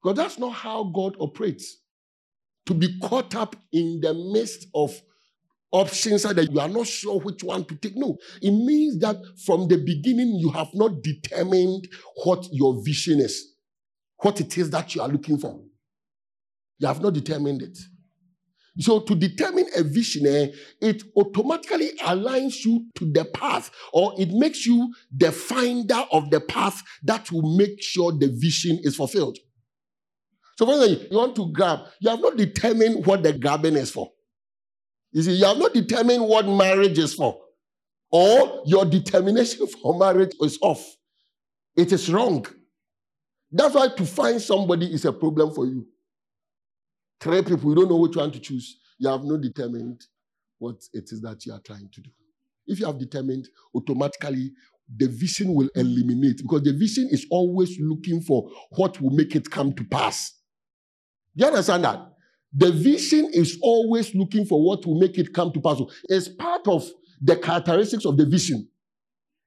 Because that's not how God operates. To be caught up in the midst of options that you are not sure which one to take. No, it means that from the beginning you have not determined what your vision is, what it is that you are looking for. You have not determined it. So to determine a vision, eh, it automatically aligns you to the path, or it makes you the finder of the path that will make sure the vision is fulfilled. So, for you want to grab, you have not determined what the grabbing is for. You see, you have not determined what marriage is for, or your determination (laughs) for marriage is off. It is wrong. That's why to find somebody is a problem for you. Three people, you don't know which one to choose. You have not determined what it is that you are trying to do. If you have determined, automatically the vision will eliminate because the vision is always looking for what will make it come to pass. Do you understand that? The vision is always looking for what will make it come to pass. It's part of the characteristics of the vision.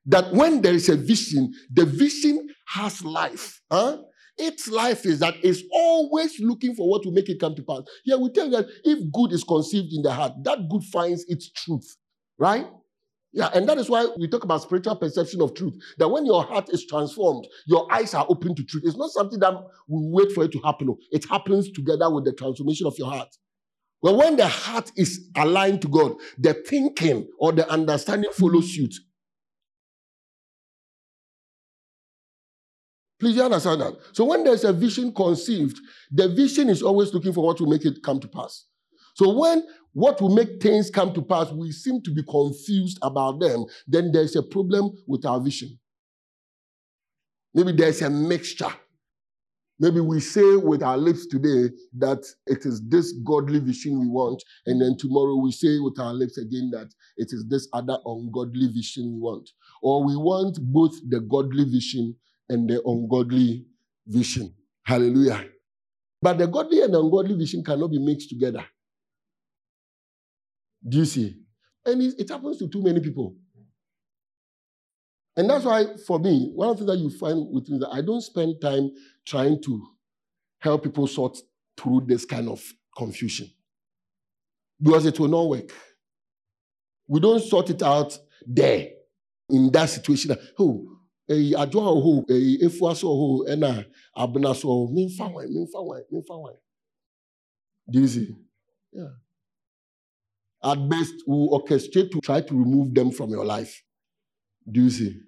That when there is a vision, the vision has life. Huh? Its life is that it's always looking for what will make it come to pass. Yeah, we tell you that if good is conceived in the heart, that good finds its truth, right? Yeah, and that is why we talk about spiritual perception of truth. That when your heart is transformed, your eyes are open to truth. It's not something that we wait for it to happen. Oh. It happens together with the transformation of your heart. Well, when the heart is aligned to God, the thinking or the understanding follows suit. Please you understand that. So when there's a vision conceived, the vision is always looking for what will make it come to pass. So when what will make things come to pass, we seem to be confused about them, then there's a problem with our vision. Maybe there's a mixture. Maybe we say with our lips today that it is this godly vision we want, and then tomorrow we say with our lips again that it is this other ungodly vision we want. Or we want both the godly vision and the ungodly vision. Hallelujah. But the godly and ungodly vision cannot be mixed together. Do you see? And it, happens to too many people. And that's why, for me, one of the things that you find with me is that I don't spend time trying to help people sort through this kind of confusion because it will not work. We don't sort it out there in that situation. Oh, ɛyi adwo a ɔhɔ ɛyi efua so ɔhɔ ɛna abena so ɔhɔ mmefa wan mmefa wan mmefa wan do yeah. At best we will orchestrate to try to remove them from your life. Do you see?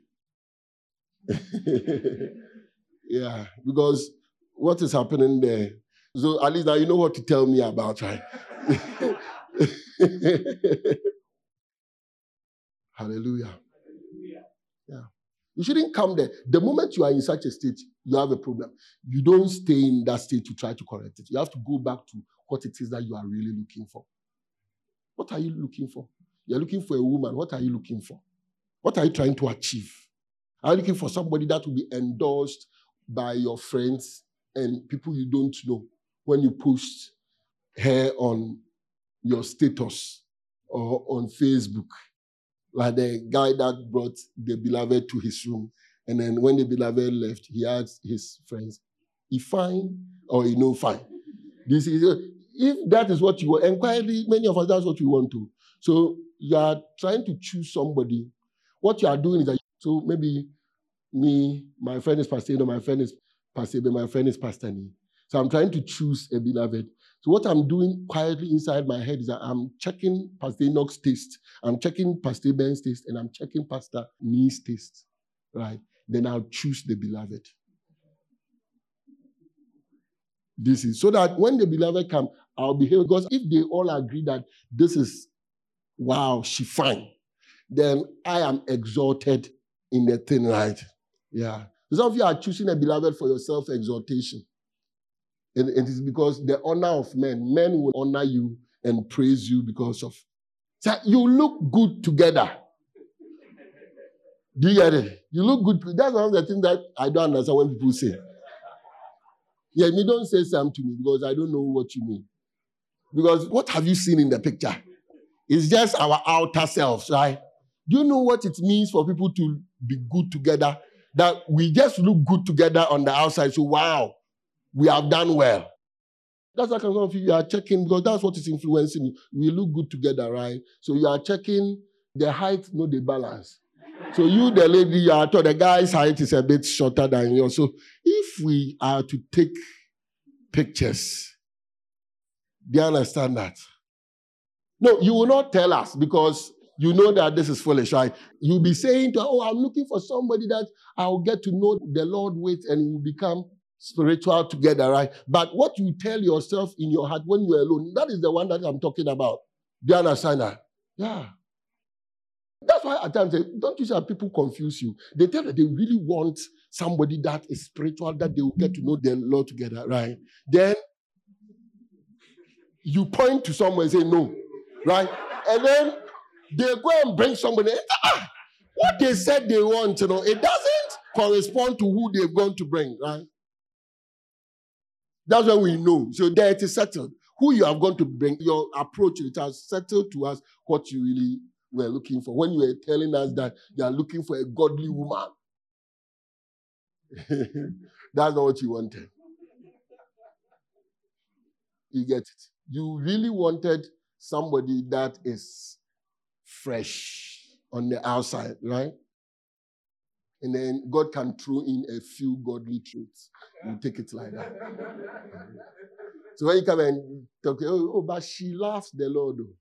(laughs) Yeah because what is happening there? So at least now you know what to tell me about right? (laughs) Hallelujah you shouldn't come there. The moment you are in such a state, you have a problem. You don't stay in that state to try to correct it. You have to go back to what it is that you are really looking for. What are you looking for? You're looking for a woman. What are you looking for? What are you trying to achieve? Are you looking for somebody that will be endorsed by your friends and people you don't know when you post her on your status or on Facebook? Like the guy that brought the beloved to his room. And then when the beloved left, he asked his friends, he fine or he no fine? This is if that is what you want, and quietly, many of us that's what we want to. So you are trying to choose somebody. What you are doing is that so maybe me, my friend is Pastor, my friend is Pastor, but my friend is Pastor. So I'm trying to choose a beloved. So what I'm doing quietly inside my head is that I'm checking Pastor Enoch's taste, I'm checking Pastor Ben's taste, and I'm checking Pastor Nee's taste. Right? Then I'll choose the beloved. This is so that when the beloved come, I'll behave because if they all agree that this is wow, she fine, then I am exalted in the thing, right? Yeah. Some of you are choosing a beloved for your self-exaltation. And it is because the honor of men, men will honor you and praise you because of. So you look good together. Do you get it? You look good. That's one of the things that I don't understand when people say. Yeah, me don't say something to me because I don't know what you mean. Because what have you seen in the picture? It's just our outer selves, right? Do you know what it means for people to be good together? That we just look good together on the outside. So, wow, we have done well. That's like some of you are checking because that's what is influencing you. We look good together, right? So you are checking the height, no the balance. So you, the lady, you are told the guy's height is a bit shorter than yours. So if we are to take pictures, do you understand that? No, you will not tell us because you know that this is foolish, right? You'll be saying to, oh, I'm looking for somebody that I'll get to know the Lord with and we'll become spiritual together, right? But what you tell yourself in your heart when you're alone, that is the one that I'm talking about. Understand that? Yeah. That's why at times, eh, don't you see how people confuse you? They tell that they really want somebody that is spiritual, that they will get to know the Lord together, right? Then you point to someone and say, no, right? And then they go and bring somebody. Eh, ah, ah, what they said they want, you know, it doesn't correspond to who they're going to bring, right? That's when we know. So there it is settled. Who you have gone to bring, your approach, it has settled to us what you really were looking for. When you were telling us that you are looking for a godly woman, (laughs) that's not what you wanted. You get it? You really wanted somebody that is fresh on the outside, right? And then God can throw in a few godly truths. You take it like that. so when you come and talk, oh, oh but she loves the Lord. Oh.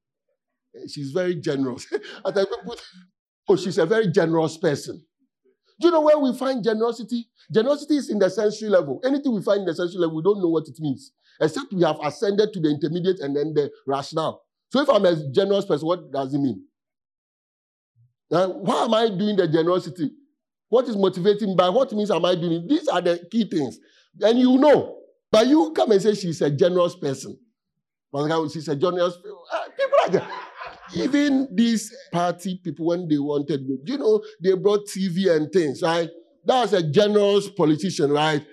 Eh, she's very generous. (laughs) oh, she's a very generous person. Do you know where we find generosity? Generosity is in the sensory level. Anything we find in the sensory level, we don't know what it means. Except we have ascended to the intermediate and then the rational. So if I'm a generous person, what does it mean? Now, why am I doing the generosity? What is motivating by what means am I doing? These are the key things. And you know. But you come and say she's a generous person. But She's a generous ah, people are there. even these party people when they wanted you know they brought TV and things, right? That's a generous politician, right?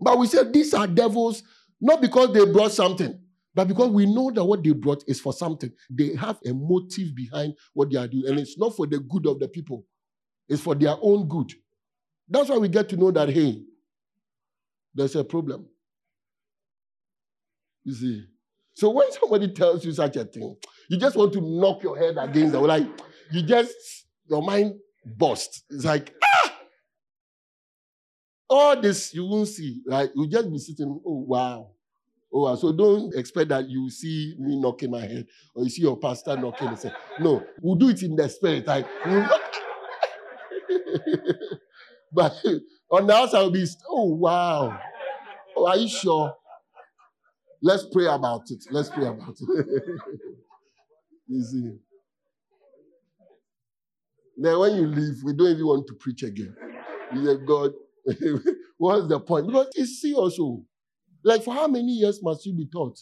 But we said these are devils, not because they brought something, but because we know that what they brought is for something. They have a motive behind what they are doing. And it's not for the good of the people, it's for their own good. That's why we get to know that, hey, there's a problem. You see? So when somebody tells you such a thing, you just want to knock your head against them. Like, you just, your mind bursts. It's like, ah! All this you won't see, right? You just be sitting, oh, wow. Oh, so don't expect that you see me knocking my head or you see your pastor knocking his head. No, we'll do it in the spirit. Like, (laughs) but on the outside, will be, oh, wow. Oh, are you sure? Let's pray about it. Let's pray about it. (laughs) you see. Then when you leave, we don't even want to preach again. You say, God, (laughs) what's the point? Because it's serious. Oh. Like, for how many years must you be taught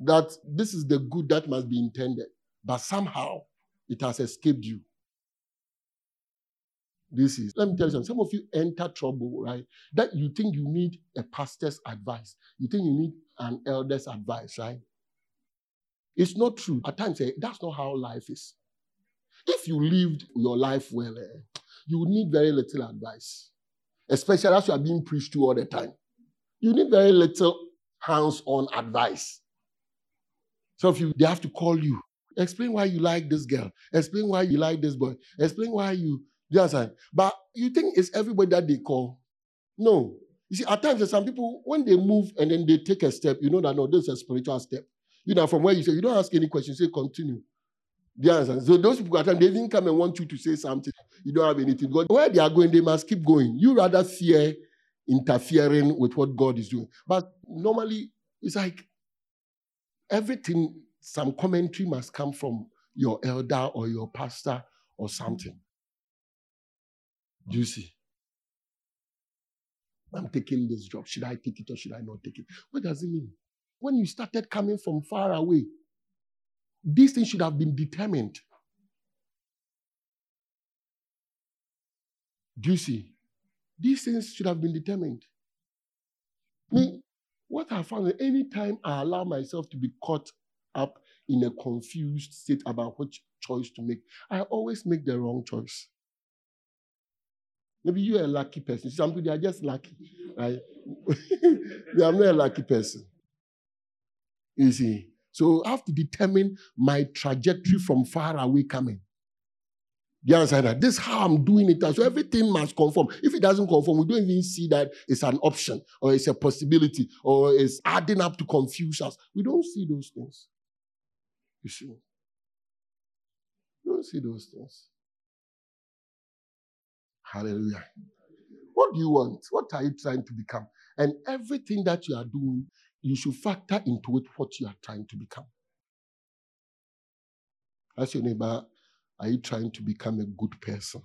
that this is the good that must be intended, but somehow it has escaped you? This is, let me tell you something. Some of you enter trouble, right? That you think you need a pastor's advice. You think you need an elder's advice, right? It's not true. At times, eh, that's not how life is. If you lived your life well, eh, you would need very little advice, especially as you are being preached to all the time you need very little hands-on advice. So if you they have to call you, explain why you like this girl, explain why you like this boy, explain why you you understand. But you think it's everybody that they call? No. You see, at times there's some people when they move and then they take a step, you know that no, this is a spiritual step. You know, from where you say you don't ask any questions, say continue. You understand? So those people at times they didn't come and want you to say something. You don't have anything. But where they are going, they must keep going. You rather fear interfering with what God is doing. But normally, it's like everything, some commentary must come from your elder or your pastor or something. Do you see? I'm taking this job. Should I take it or should I not take it? What does it mean? When you started coming from far away, these things should have been determined. Do you see? These things should have been determined. What I found is anytime I allow myself to be caught up in a confused state about which choice to make, I always make the wrong choice. Maybe you're a lucky person. Some people are just lucky. Right? (laughs) I'm not a lucky person. You see. So I have to determine my trajectory from far away coming. The answer that this is how I'm doing it. So everything must conform. If it doesn't conform, we don't even see that it's an option or it's a possibility or it's adding up to confuse us. We don't see those things. You see? We don't see those things. Hallelujah. What do you want? What are you trying to become? And everything that you are doing, you should factor into it what you are trying to become. Ask your neighbor, are you trying to become a good person?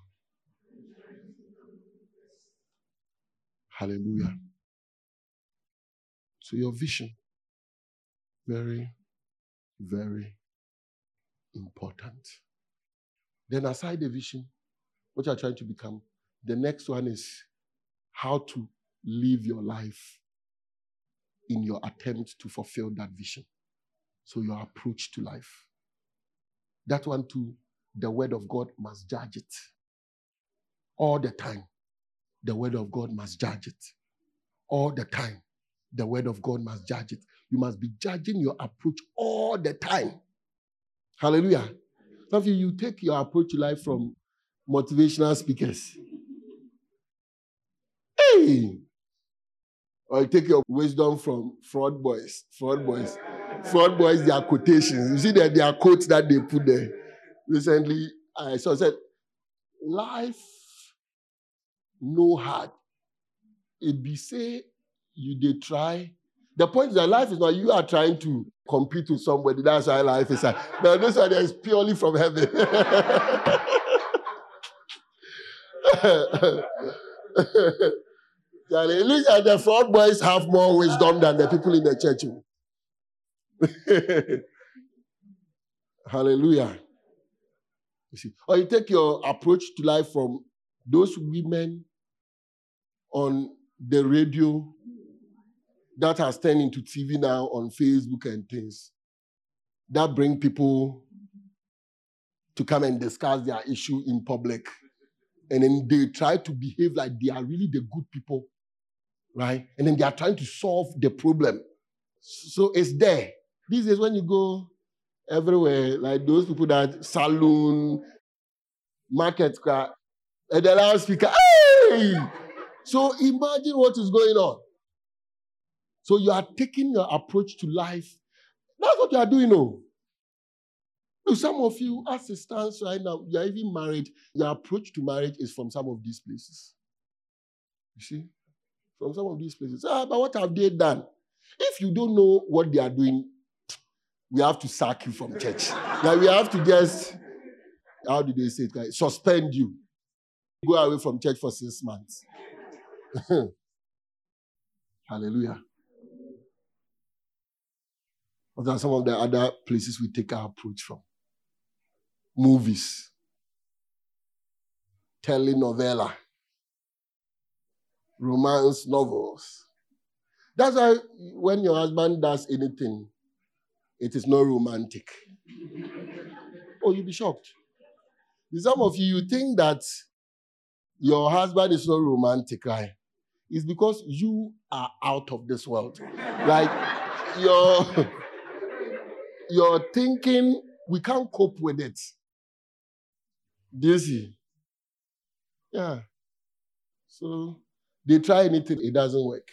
Hallelujah. So your vision, very, very important. Then aside the vision, what you are trying to become, the next one is how to live your life in your attempt to fulfill that vision. So your approach to life. That one too, the word of God must judge it. All the time. The word of God must judge it. All the time. The word of God must judge it. You must be judging your approach all the time. Hallelujah. Some of you, you take your approach to life from motivational speakers. Hey! Or you take your wisdom from fraud boys. Fraud boys. Fraud boys, their quotations. You see that their quotes that they put there. Recently, I saw said, life no hard. It be say you did try. The point is that life is not you are trying to compete with somebody. That's why life is hard. But this one is purely from heaven. (laughs) looks like the fraud boys have more wisdom than the people in the church. (laughs) Hallelujah. You see, or you take your approach to life from those women on the radio that has turned into TV now on Facebook and things that bring people to come and discuss their issue in public. And then they try to behave like they are really the good people, right? And then they are trying to solve the problem. So it's there. These days, when you go everywhere, like those people that saloon, market car, and the loudspeaker, hey! So imagine what is going on. So you are taking your approach to life. That's what you are doing, no. So some of you, as it stands right now, you are even married. Your approach to marriage is from some of these places. You see? From some of these places. Ah, but what have they done? If you don't know what they are doing, we have to sack you from church. like we have to just, how do they say it? Like, suspend you. Go away from church for six months. (laughs) Hallelujah. What are some of the other places we take our approach from? Movies, telenovela, romance novels. That's why when your husband does anything, it is not romantic. oh, you'll be shocked. Some of you, you think that your husband is not romantic, right? It's because you are out of this world. like your your thinking, we can't cope with it. Do you see? Yeah. So they try anything, it doesn't work.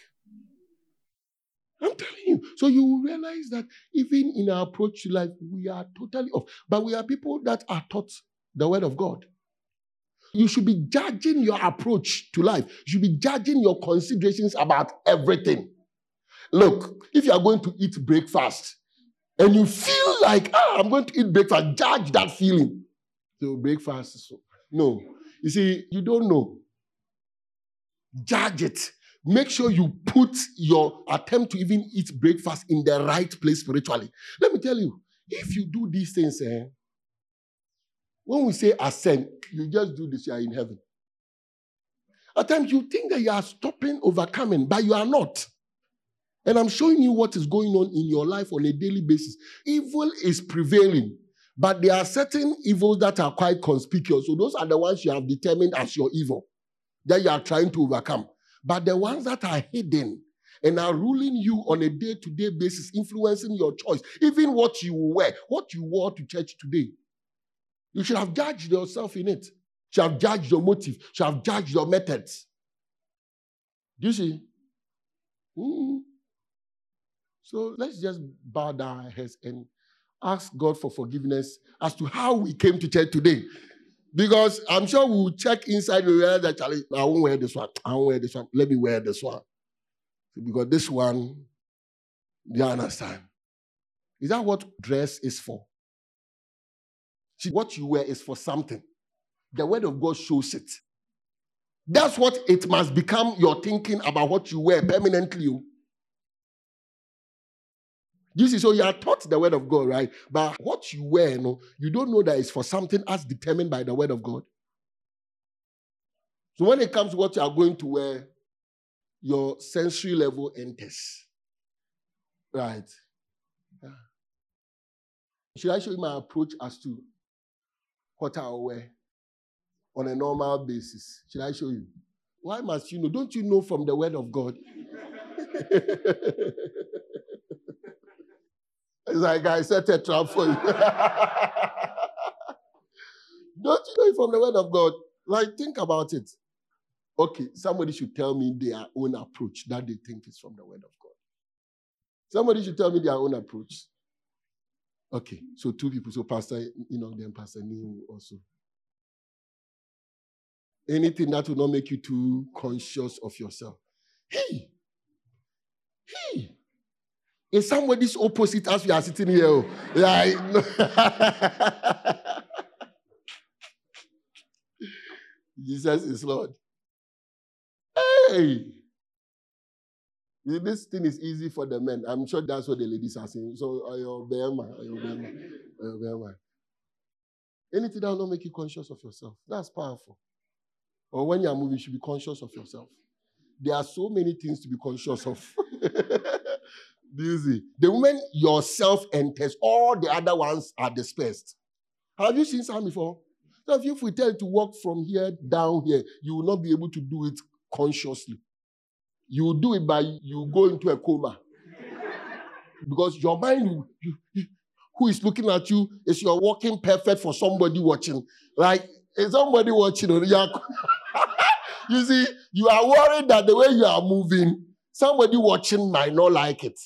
I'm telling you. So you will realize that even in our approach to life, we are totally off. But we are people that are taught the word of God. You should be judging your approach to life. You should be judging your considerations about everything. Look, if you are going to eat breakfast and you feel like, ah, I'm going to eat breakfast, judge that feeling. So breakfast, so, no. You see, you don't know. Judge it make sure you put your attempt to even eat breakfast in the right place spiritually. Let me tell you, if you do these things, eh, when we say ascend, you just do this, you are in heaven. At times you think that you are stopping overcoming, but you are not. And I'm showing you what is going on in your life on a daily basis. Evil is prevailing, but there are certain evils that are quite conspicuous. So those are the ones you have determined as your evil that you are trying to overcome. But the ones that are hidden and are ruling you on a day to day basis, influencing your choice, even what you wear, what you wore to church today. You should have judged yourself in it. Should have judged your motive. Should have judged your methods. Do you see? Mm. So let's just bow down our heads and ask God for forgiveness as to how we came to church today. Because I'm sure we'll check inside, we realize that I won't wear this one. I won't wear this one. Let me wear this one. Because this one, you understand? Is that what dress is for? See, what you wear is for something. The word of God shows it. That's what it must become your thinking about what you wear permanently. You see, so you are taught the word of God, right? But what you wear, no, you don't know that it's for something as determined by the word of God. So when it comes to what you are going to wear, your sensory level enters. Right. Yeah. Should I show you my approach as to what I wear on a normal basis? Should I show you? Why must you know? Don't you know from the word of God? (laughs) it's like I set a trap for you. (laughs) Don't you know it from the word of God? Like, think about it. Okay, somebody should tell me their own approach that they think is from the word of God. Somebody should tell me their own approach. Okay, so two people. So Pastor, you know, then Pastor Neil also. Anything that will not make you too conscious of yourself. Hey, hey, is somebody's opposite as we are sitting here? oh. No. (laughs) Jesus is Lord. Hey! This thing is easy for the men. I'm sure that's what the ladies are saying. So, uh, ayo bema, ayo uh, bema, ayo uh, bema. Anything that will not make you conscious of yourself. That's powerful. Or when you are moving, you should be conscious of yourself. There are so many things to be conscious of. (laughs) Do you see? The moment yourself enters, all the other ones are dispersed. Have you seen some before? So if we tell to walk from here down here, you will not be able to do it consciously. You will do it by you go into a coma. Because your mind, who is looking at you, is you're walking perfect for somebody watching. Like, is somebody watching? (laughs) you see, you are worried that the way you are moving, somebody watching might not like it.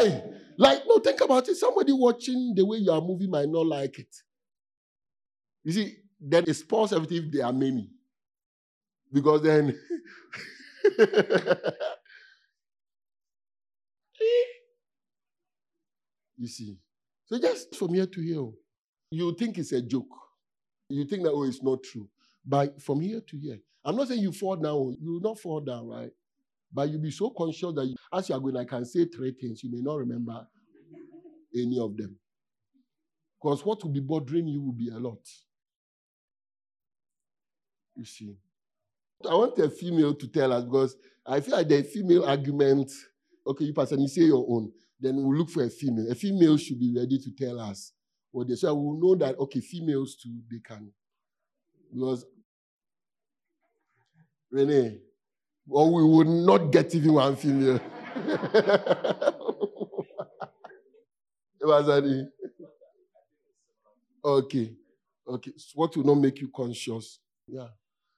Hey! Like, no, think about it. Somebody watching the way you are moving might not like it. You see, then it spoils everything if there are many. Because then. (laughs) you see. So just from here to here, you think it's a joke. You think that, oh, it's not true. But from here to here, I'm not saying you fall down. You will not fall down, right? But you'll be so conscious that you, as you are going, I can say three things. You may not remember any of them. Because what will be bothering you will be a lot. You see. I want a female to tell us because I feel like the female argument, okay, you person, you say your own, then we'll look for a female. A female should be ready to tell us what they so we'll know that okay, females too, they can. Because Renee, or we would not get even one female. (laughs) It? Okay. Okay. So what will not make you conscious? Yeah.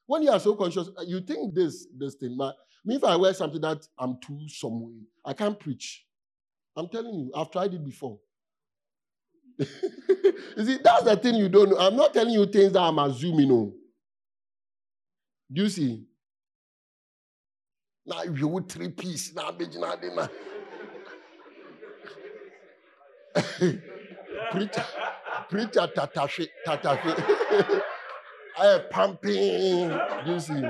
When you are so conscious, uh, you think this this thing. But me, if I wear something that I'm too some way, I can't preach. I'm telling you, I've tried it before. (laughs) you see, that's the thing you don't know. I'm not telling you things that I'm assuming. No. Do you see? If you would three piece. Now, be now, now. Preacher, preacher, tatashi, tatashi. I. Do you see?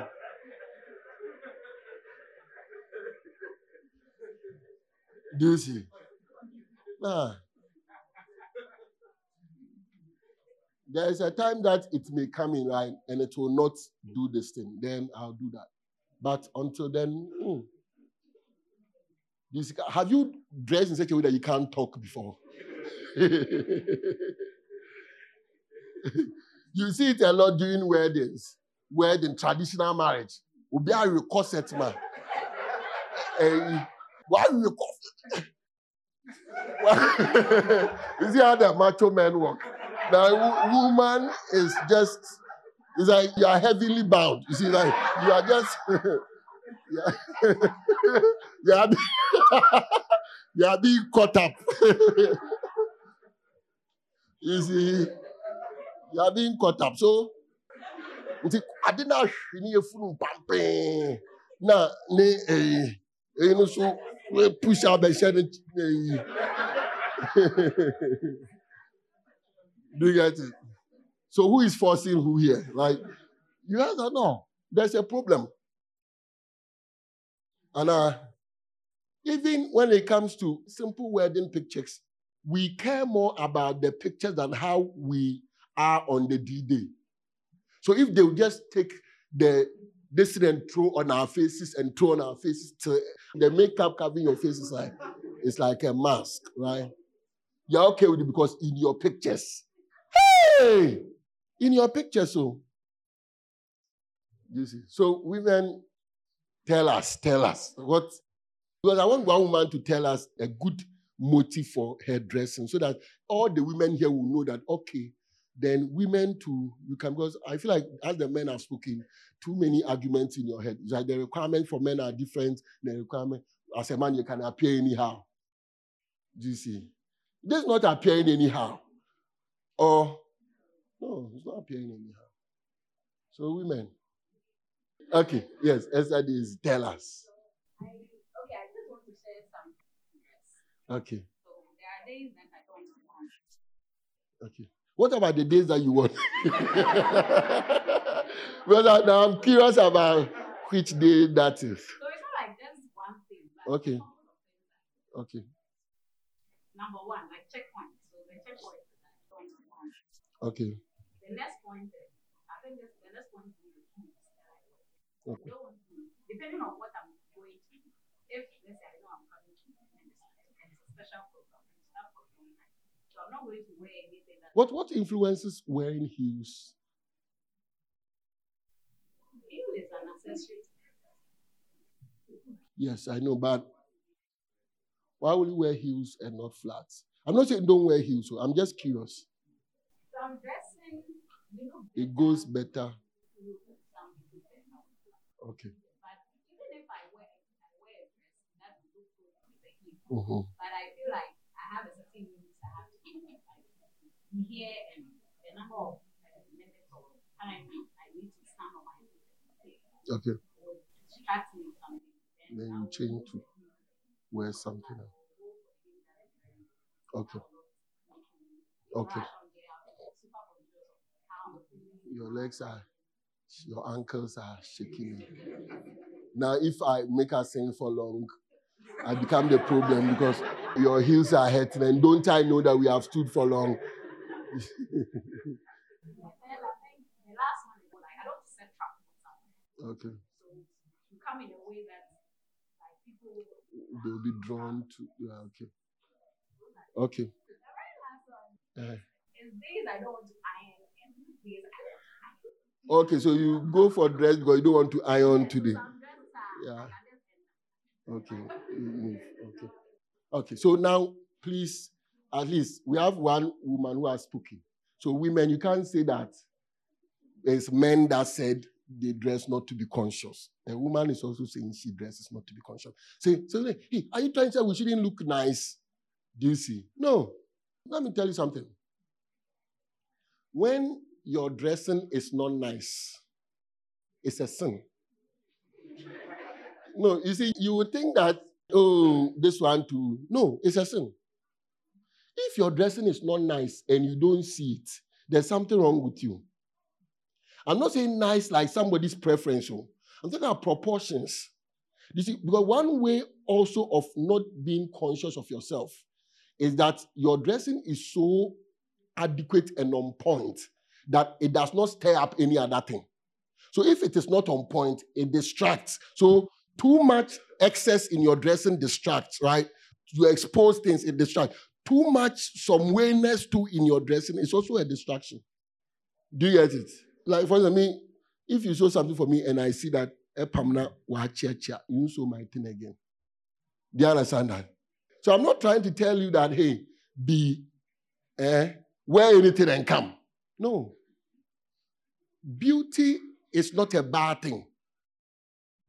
Do you see? Nah. There is a time that it may come in line and it will not do this thing. Then I'll do that. But until then. Hmm. You have you dressed in such a way that you can't talk before? (laughs) you see it a lot during weddings, wedding, traditional marriage. Obi a corset man. Why we corset? you see how the macho men work? Now, woman is just, it's like you are heavily bound. You see, like you are just, (laughs) you are, (laughs) you are, you being caught up. (laughs) you see, you are being caught up. So, nti ade na ahwe ne yɛfunu pampee na ne ɛyi ɛyi no so push abɛhyɛ ne ɛyi do you get it so who is forcing who here like you guys don't know there's a problem and uh, even when it comes to simple wedding pictures we care more about the pictures than how we are on the d-day so if they will just take the this and throw on our faces and throw on our faces the makeup covering your face is like it's like a mask, right? You're okay with it because in your pictures. Hey! In your picture, so you see. So women tell us, tell us what because I want one woman to tell us a good motive for her dressing so that all the women here will know that okay, then women too, you can because I feel like as the men have spoken, too many arguments in your head. It's like the requirements for men are different. The requirement as a man you can appear anyhow. Do you see? This is not appearing anyhow. Or no, it's not appearing anyhow. So women. Okay, yes, Esther is tell us. I, okay, I just want to share some. Okay, So there are days that I don't want. okay. What about the days that you want? (laughs) well, now I'm curious about which day that is. So it's not like just one thing. Okay. a couple of things. Like, Okay, number one, like checkpoint. So the checkpoint is like don't want. okay, The next point I think this, the next point is the keys that I. Okay, don't want to, depending on what I'm going to, if let's say I know I'm coming to and it's, a special program it's not for. So I'm not going to wear anything that What what influences wearing heels? heel is an accessory. Yes, I know, but why will you wear heels and not flats? I'm not saying don't wear heels, so I'm just curious. So I'm dressing, you know, It goes better. Okay. But even if I wear, I wear a dress that will look good with the heel. Mhm. But I feel like I have a certain limits I have to. Like here and the number of minutes or time I need to stand on my feet Okay. Then you change to wear something else. Okay. Okay. Your legs are, your ankles are shaking. Now, if I make her sing for long, I become the problem because your heels are hurting. And don't I know that we have stood for long? And then I think the last one is (laughs) like I don't set trap for something. Okay. So in a way that people They'll be drawn to. Yeah, okay. Okay. Uh, is days I don't want to iron and days I okay, so you go for dress because you don't want to iron today. Yeah. Okay. Okay. Okay. So now, please, at least we have one woman who has spoken. So, women, you can't say that it's men that said they dress not to be conscious. A woman is also saying she dresses not to be conscious. Say, so, hey, are you trying to say we shouldn't look nice? Do you see? No. Let me tell you something. When your dressing is not nice, it's a sin. No, you see, you would think that, oh, this one too. No, it's a sin. If your dressing is not nice and you don't see it, there's something wrong with you. I'm not saying nice like somebody's preference. oh. I'm talking about proportions. You see, because one way also of not being conscious of yourself is that your dressing is so adequate and on point that it does not stir up any other thing. So if it is not on point, it distracts. So too much excess in your dressing distracts, right? You expose things, it distracts. Too much some wayness too in your dressing is also a distraction. Do you get it? Like for example, me, if you show something for me and I see that epamna wa chia chia, you show my thing again. Do you understand that? So I'm not trying to tell you that hey, be eh, wear anything and come. No. Beauty is not a bad thing.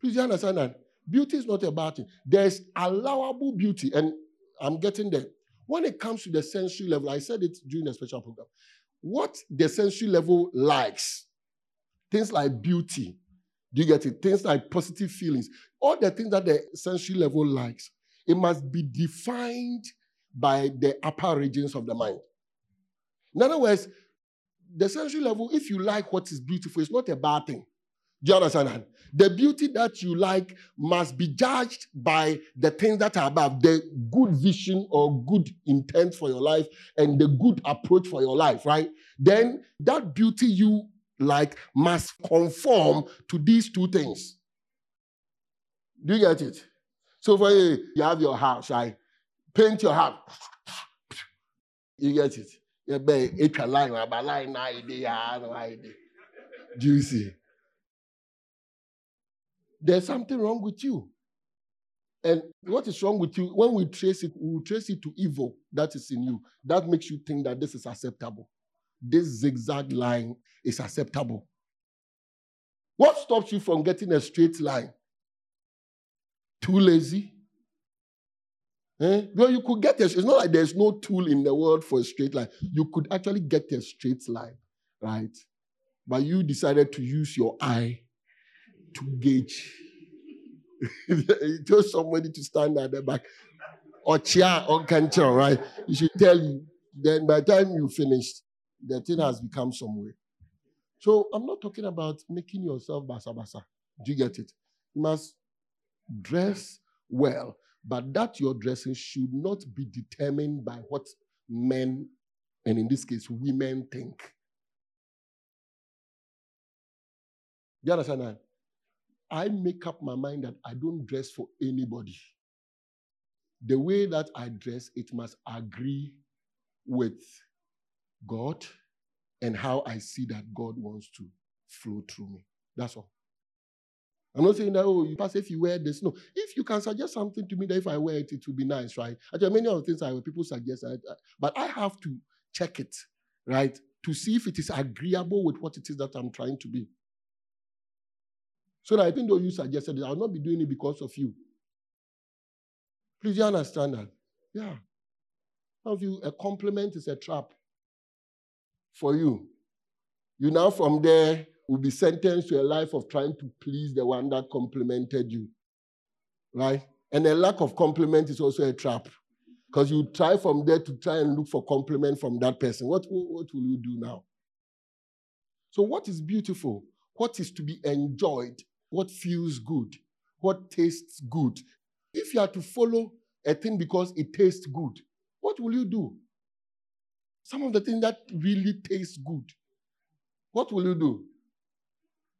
Please understand that? Beauty is not a bad thing. There's allowable beauty, and I'm getting there. When it comes to the sensory level, I said it during the special program. What the sensory level likes, things like beauty, do you get it? Things like positive feelings, all the things that the sensory level likes, it must be defined by the upper regions of the mind. In other words, the sensory level, if you like what is beautiful, it's not a bad thing. Do you understand? The beauty that you like must be judged by the things that are above the good vision or good intent for your life and the good approach for your life, right? Then that beauty you like must conform to these two things. Do you get it? So for you, you have your house, right? Paint your house. You get it? You better eat a line, but line now Do you see? There's something wrong with you. And what is wrong with you? When we trace it, we trace it to evil that is in you. That makes you think that this is acceptable. This zigzag line is acceptable. What stops you from getting a straight line? Too lazy? Eh? You could get a, it's not like there's no tool in the world for a straight line. You could actually get a straight line, right? But you decided to use your eye to gauge. (laughs) you told somebody to stand at the back. Or chair or cancer, right? You should tell you. Then by the time you finished, the thing has become somewhere. So I'm not talking about making yourself basa basa. Do you get it? You must dress well, but that your dressing should not be determined by what men, and in this case, women think. You understand that? I make up my mind that I don't dress for anybody. The way that I dress, it must agree with God and how I see that God wants to flow through me. That's all. I'm not saying that, oh, you pass if you wear this. No. If you can suggest something to me that if I wear it, it will be nice, right? Actually, many of the things I people suggest, I, but I have to check it, right? To see if it is agreeable with what it is that I'm trying to be. So that even though you suggested it, I'll not be doing it because of you. Please, you understand that? Yeah. Some of you, a compliment is a trap for you. You now from there will be sentenced to a life of trying to please the one that complimented you. Right? And a lack of compliment is also a trap. Because you try from there to try and look for compliment from that person. What, what will you do now? So, what is beautiful? What is to be enjoyed? What feels good? What tastes good? If you are to follow a thing because it tastes good, what will you do? Some of the things that really taste good. What will you do?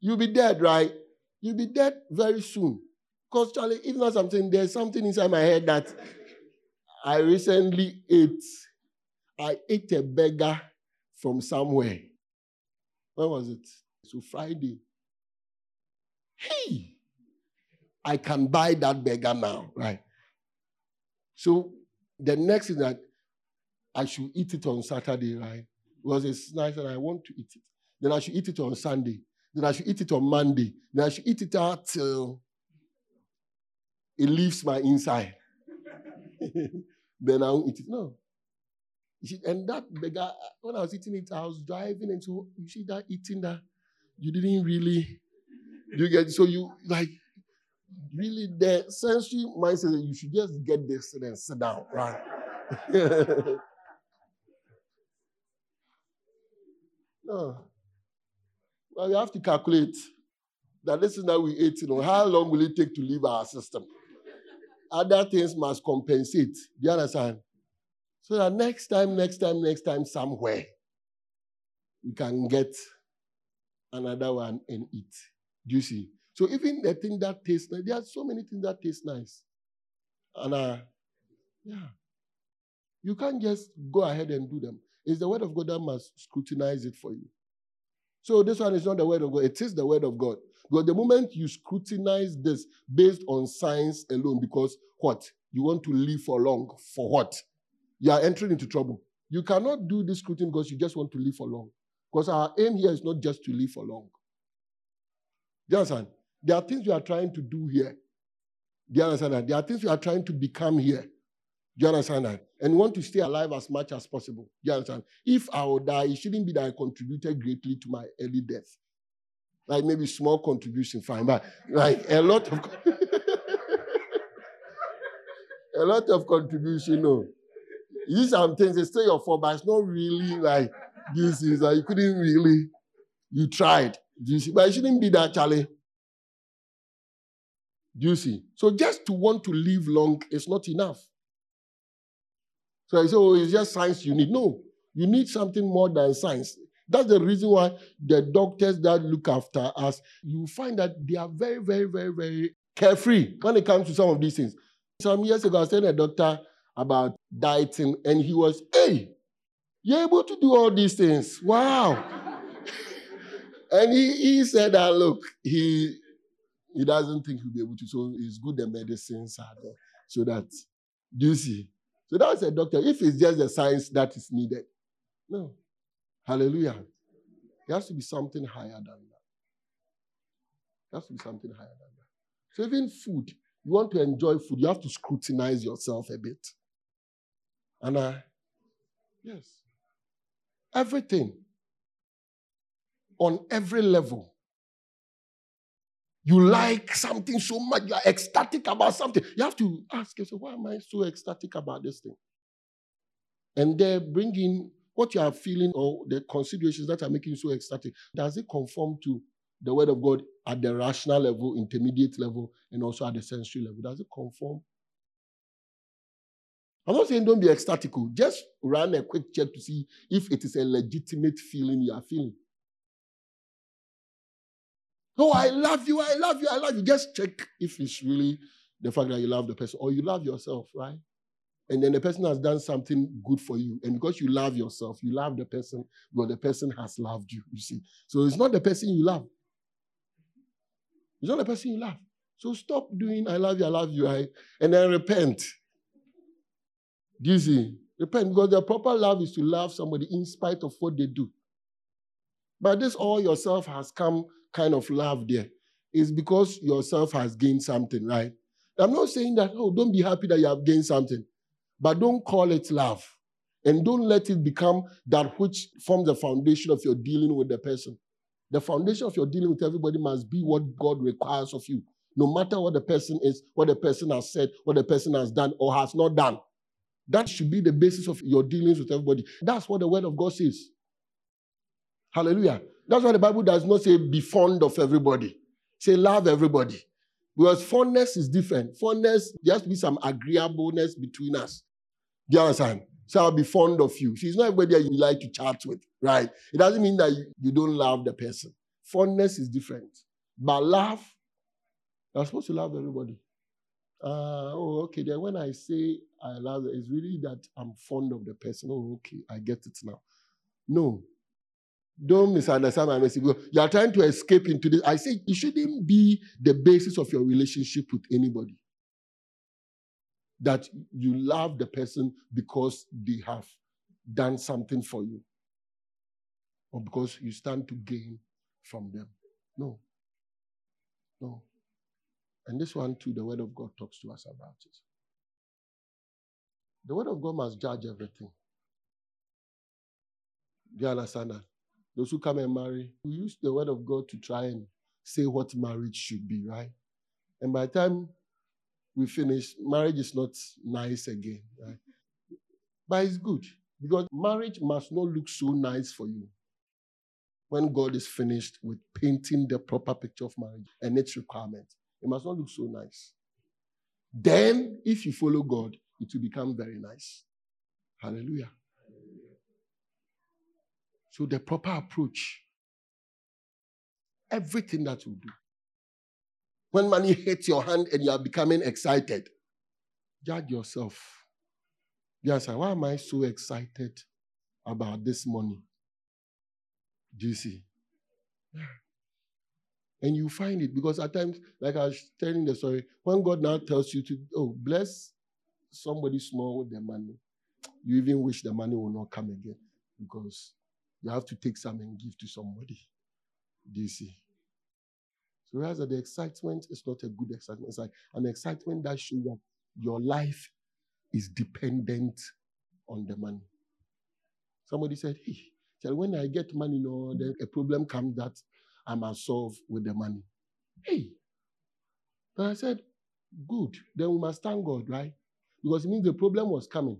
You'll be dead, right? You'll be dead very soon. Because, Charlie, even as I'm there's something inside my head that I recently ate. I ate a beggar from somewhere. When was it? So, Friday. Hey, I can buy that beggar now, right? So, the next is that I should eat it on Saturday, right? Because it's nice and I want to eat it. Then I should eat it on Sunday. Then I should eat it on Monday. Then I should eat it out till it leaves my inside. (laughs) then I won't eat it. No. And that beggar, when I was eating it, I was driving, and so you see that eating that you didn't really you get so you like really the sensory mindset that you should just get this and then sit down, right? (laughs) No. Well, you have to calculate that this is now we ate, you know, how long will it take to leave our system? Other things must compensate. Do you understand? So that next time, next time, next time, somewhere, we can get another one and eat. Do you see? So even the thing that tastes nice, there are so many things that taste nice. And uh, yeah. You can't just go ahead and do them. It's the word of God that must scrutinize it for you. So this one is not the word of God, it is the word of God. Because the moment you scrutinize this based on science alone, because what? You want to live for long. For what? You are entering into trouble. You cannot do this scrutiny because you just want to live for long. Because our aim here is not just to live for long. Do you understand? There are things we are trying to do here. Do you understand that? There are things we are trying to become here. Do you understand that? And we want to stay alive as much as possible. Do you understand? If I will die, it shouldn't be that I contributed greatly to my early death. Like maybe small contribution, fine, but like a lot of (laughs) a lot of contribution, no. You some things, it's still your fault, but it's not really like this is like you couldn't really, you tried. Do you see? But it shouldn't be that, Charlie. Do you see? So just to want to live long is not enough. So I say, oh, it's just science you need. No, you need something more than science. That's the reason why the doctors that look after us, you find that they are very, very, very, very carefree when it comes to some of these things. Some years ago, I was telling a doctor about dieting, and he was, hey, you're able to do all these things. Wow. (laughs) and he, he said that, look, he he doesn't think he'll be able to. So it's good the medicines are there. So that, do you see? So that's a doctor. If it's just the science that is needed, no. Hallelujah. There has to be something higher than that. There has to be something higher than that. So even food, you want to enjoy food, you have to scrutinize yourself a bit. And I, yes, everything on every level. You like something so much, you are ecstatic about something. You have to ask yourself, why am I so ecstatic about this thing? And then bring in what you are feeling or the considerations that are making you so ecstatic. Does it conform to the word of God at the rational level, intermediate level, and also at the sensory level? Does it conform? I'm not saying don't be ecstatic. Oh. Just run a quick check to see if it is a legitimate feeling you are feeling. Oh, I love you, I love you, I love you. Just check if it's really the fact that you love the person or you love yourself, right? And then the person has done something good for you. And because you love yourself, you love the person, but the person has loved you, you see. So it's not the person you love. It's not the person you love. So stop doing I love you, I love you, I, and then repent. Do you see? Repent because the proper love is to love somebody in spite of what they do. But this all yourself has come kind of love there is because yourself has gained something, right? I'm not saying that, oh, don't be happy that you have gained something, but don't call it love. And don't let it become that which forms the foundation of your dealing with the person. The foundation of your dealing with everybody must be what God requires of you. No matter what the person is, what the person has said, what the person has done or has not done. That should be the basis of your dealings with everybody. That's what the word of God says. Hallelujah. That's why the Bible does not say be fond of everybody. Say love everybody. Because fondness is different. Fondness, there has to be some agreeableness between us. Do you understand? So I'll be fond of you. She's not everybody you like to chat with, right? It doesn't mean that you, you don't love the person. Fondness is different. But love, you're supposed to love everybody. Uh, oh, okay. Then when I say I love, it's really that I'm fond of the person. Oh, okay. I get it now. No, don't misunderstand my message. You are trying to escape into this. I say it shouldn't be the basis of your relationship with anybody. That you love the person because they have done something for you or because you stand to gain from them. No. No. And this one, too, the Word of God talks to us about it. The Word of God must judge everything. Do you understand that? Those who come and marry, we use the word of God to try and say what marriage should be, right? And by the time we finish, marriage is not nice again, right? But it's good because marriage must not look so nice for you when God is finished with painting the proper picture of marriage and its requirements. It must not look so nice. Then, if you follow God, it will become very nice. Hallelujah. So, the proper approach, everything that you do. When money hits your hand and you are becoming excited, judge yourself. Yes, why am I so excited about this money? Do you see? And you find it because at times, like I was telling the story, when God now tells you to, oh, bless somebody small with their money, you even wish the money will not come again because you have to take some and give to somebody. Do you see? So realize that the excitement is not a good excitement. It's like an excitement that shows that your life is dependent on the money. Somebody said, Hey, tell when I get money, no, then a problem comes that I must solve with the money. Hey. And I said, Good. Then we must thank God, right? Because it means the problem was coming.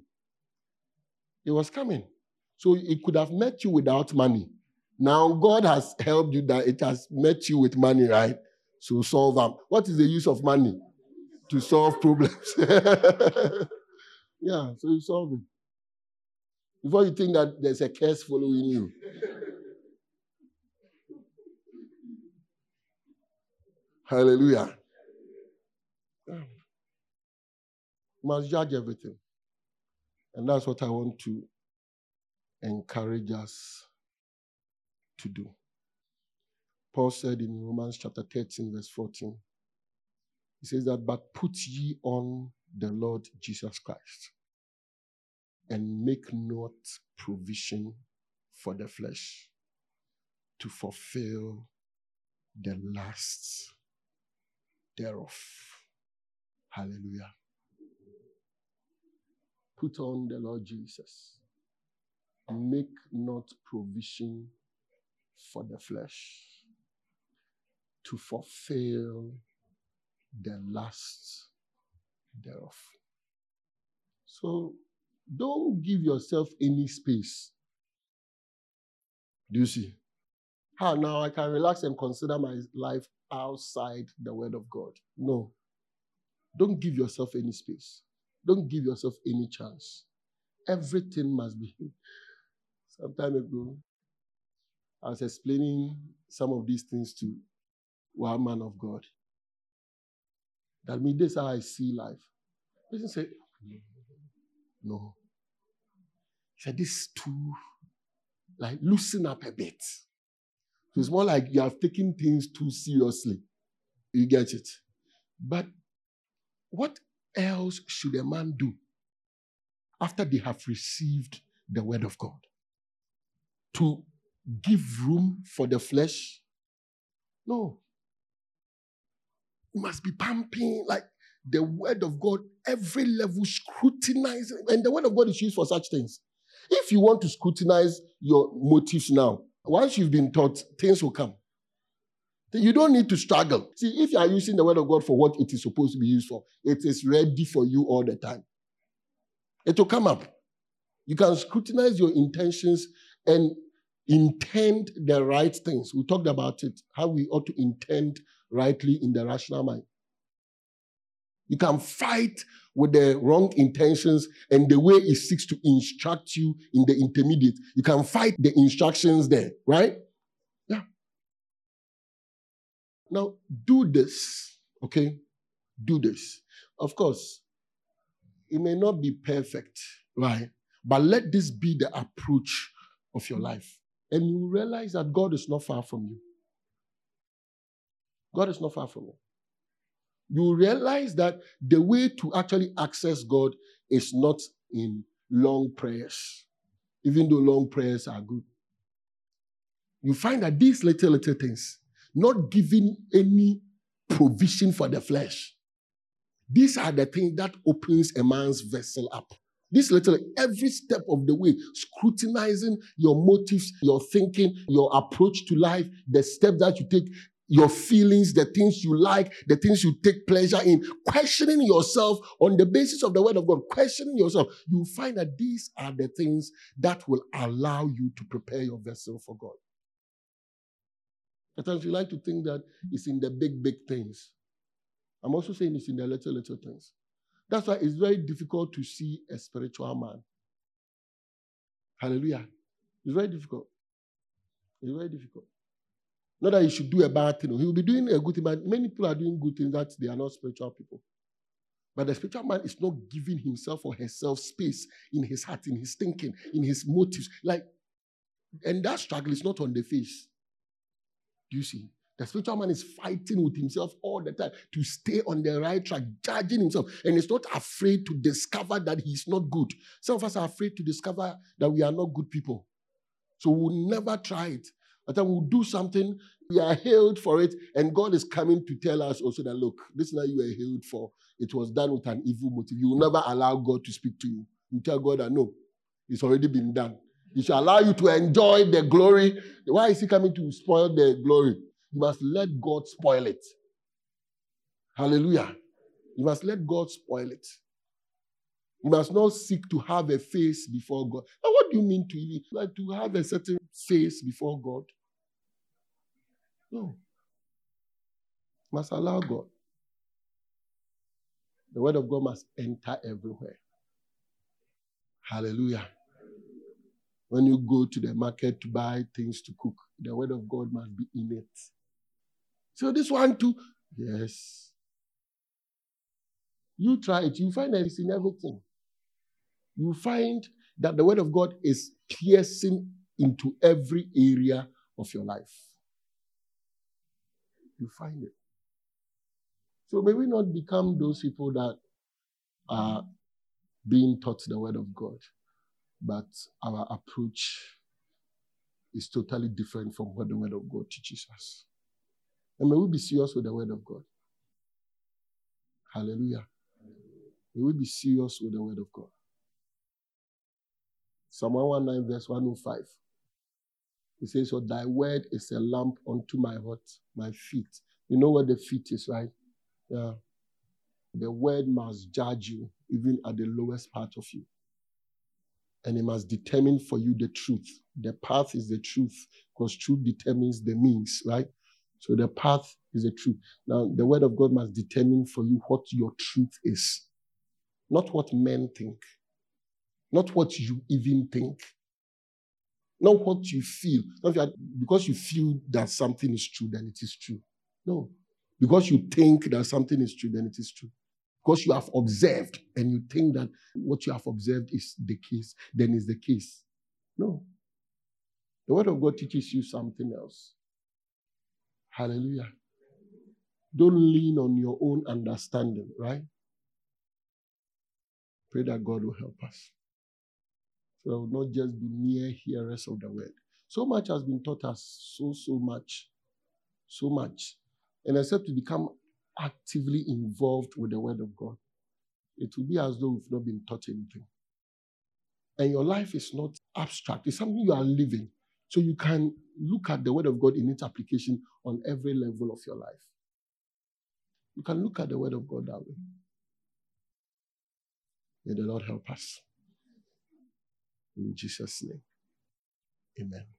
It was coming. So it could have met you without money. Now God has helped you that it has met you with money, right? So solve them. What is the use of money? To solve problems. (laughs) yeah, so you solve it. Before you think that there's a curse following you. Hallelujah. You must judge everything. And that's what I want to encourage us to do. Paul said in Romans chapter 13, verse 14, he says that, but put ye on the Lord Jesus Christ and make not provision for the flesh to fulfill the lusts thereof. Hallelujah. Put on the Lord Jesus. Make not provision for the flesh to fulfill the lusts thereof. So don't give yourself any space. Do you see? How now I can relax and consider my life outside the word of God. No. Don't give yourself any space. Don't give yourself any chance. Everything must be. Some time ago, I was explaining some of these things to one man of God. That means this is how I see life. Person said, No. He said, This is too, like, loosen up a bit. So it's more like you have taken things too seriously. You get it? But what else should a man do after they have received the word of God? To give room for the flesh? No. You must be pumping like the word of God, every level scrutinizing. And the word of God is used for such things. If you want to scrutinize your motives now, once you've been taught, things will come. You don't need to struggle. See, if you are using the word of God for what it is supposed to be used for, it is ready for you all the time. It will come up. You can scrutinize your intentions and intend the right things. We talked about it, how we ought to intend rightly in the rational mind. You can fight with the wrong intentions and the way it seeks to instruct you in the intermediate. You can fight the instructions there, right? Yeah. Now, do this, okay? Do this. Of course, it may not be perfect, right? But let this be the approach of your life. And you realize that God is not far from you. God is not far from you you realize that the way to actually access God is not in long prayers, even though long prayers are good. You find that these little, little things, not giving any provision for the flesh, these are the things that opens a man's vessel up. This little, every step of the way, scrutinizing your motives, your thinking, your approach to life, the steps that you take, your feelings, the things you like, the things you take pleasure in, questioning yourself on the basis of the word of God, questioning yourself, you find that these are the things that will allow you to prepare your vessel for God. At times you like to think that it's in the big, big things. I'm also saying it's in the little, little things. That's why it's very difficult to see a spiritual man. Hallelujah. It's very difficult. It's very difficult. Not that he should do a bad thing. He will be doing a good thing, but many people are doing good things that they are not spiritual people. But the spiritual man is not giving himself or herself space in his heart, in his thinking, in his motives. Like, and that struggle is not on the face. Do you see? The spiritual man is fighting with himself all the time to stay on the right track, judging himself, and he's not afraid to discover that he's not good. Some of us are afraid to discover that we are not good people. So we'll never try it. But then we'll do something, we are hailed for it, and God is coming to tell us also that look, this is not you were hailed for. It was done with an evil motive. You will never allow God to speak to you. You tell God that no, it's already been done. He shall allow you to enjoy the glory. Why is he coming to spoil the glory? You must let God spoil it. Hallelujah. You must let God spoil it. You must not seek to have a face before God. Now, what do you mean to like to have a certain face before God? No. You must allow God. The word of God must enter everywhere. Hallelujah. When you go to the market to buy things to cook, the word of God must be in it. So this one too, yes. You try it, you find that it's in everything. You find that the word of God is piercing into every area of your life. You find it. So may we not become those people that are being taught the word of God, but our approach is totally different from what the word of God teaches us. And may we be serious with the word of God. Hallelujah. May we be serious with the word of God. Psalm 119, verse 105. It says, So thy word is a lamp unto my what? My feet. You know what the feet is, right? Yeah. The word must judge you, even at the lowest part of you. And it must determine for you the truth. The path is the truth, because truth determines the means, right? So the path is the truth. Now, the word of God must determine for you what your truth is, not what men think, not what you even think, not what you feel. Not because you feel that something is true, then it is true. No. Because you think that something is true, then it is true. Because you have observed and you think that what you have observed is the case, then is the case. No. The Word of God teaches you something else. Hallelujah. Don't lean on your own understanding, right? Pray that God will help us. So that will not just be mere hearers of the word. So much has been taught us, so, so much. So much. And except to become actively involved with the word of God, it will be as though we've not been taught anything. And your life is not abstract, it's something you are living. So you can look at the word of God in its application on every level of your life. You can look at the word of God that way. May the Lord help us. In Jesus' name. Amen.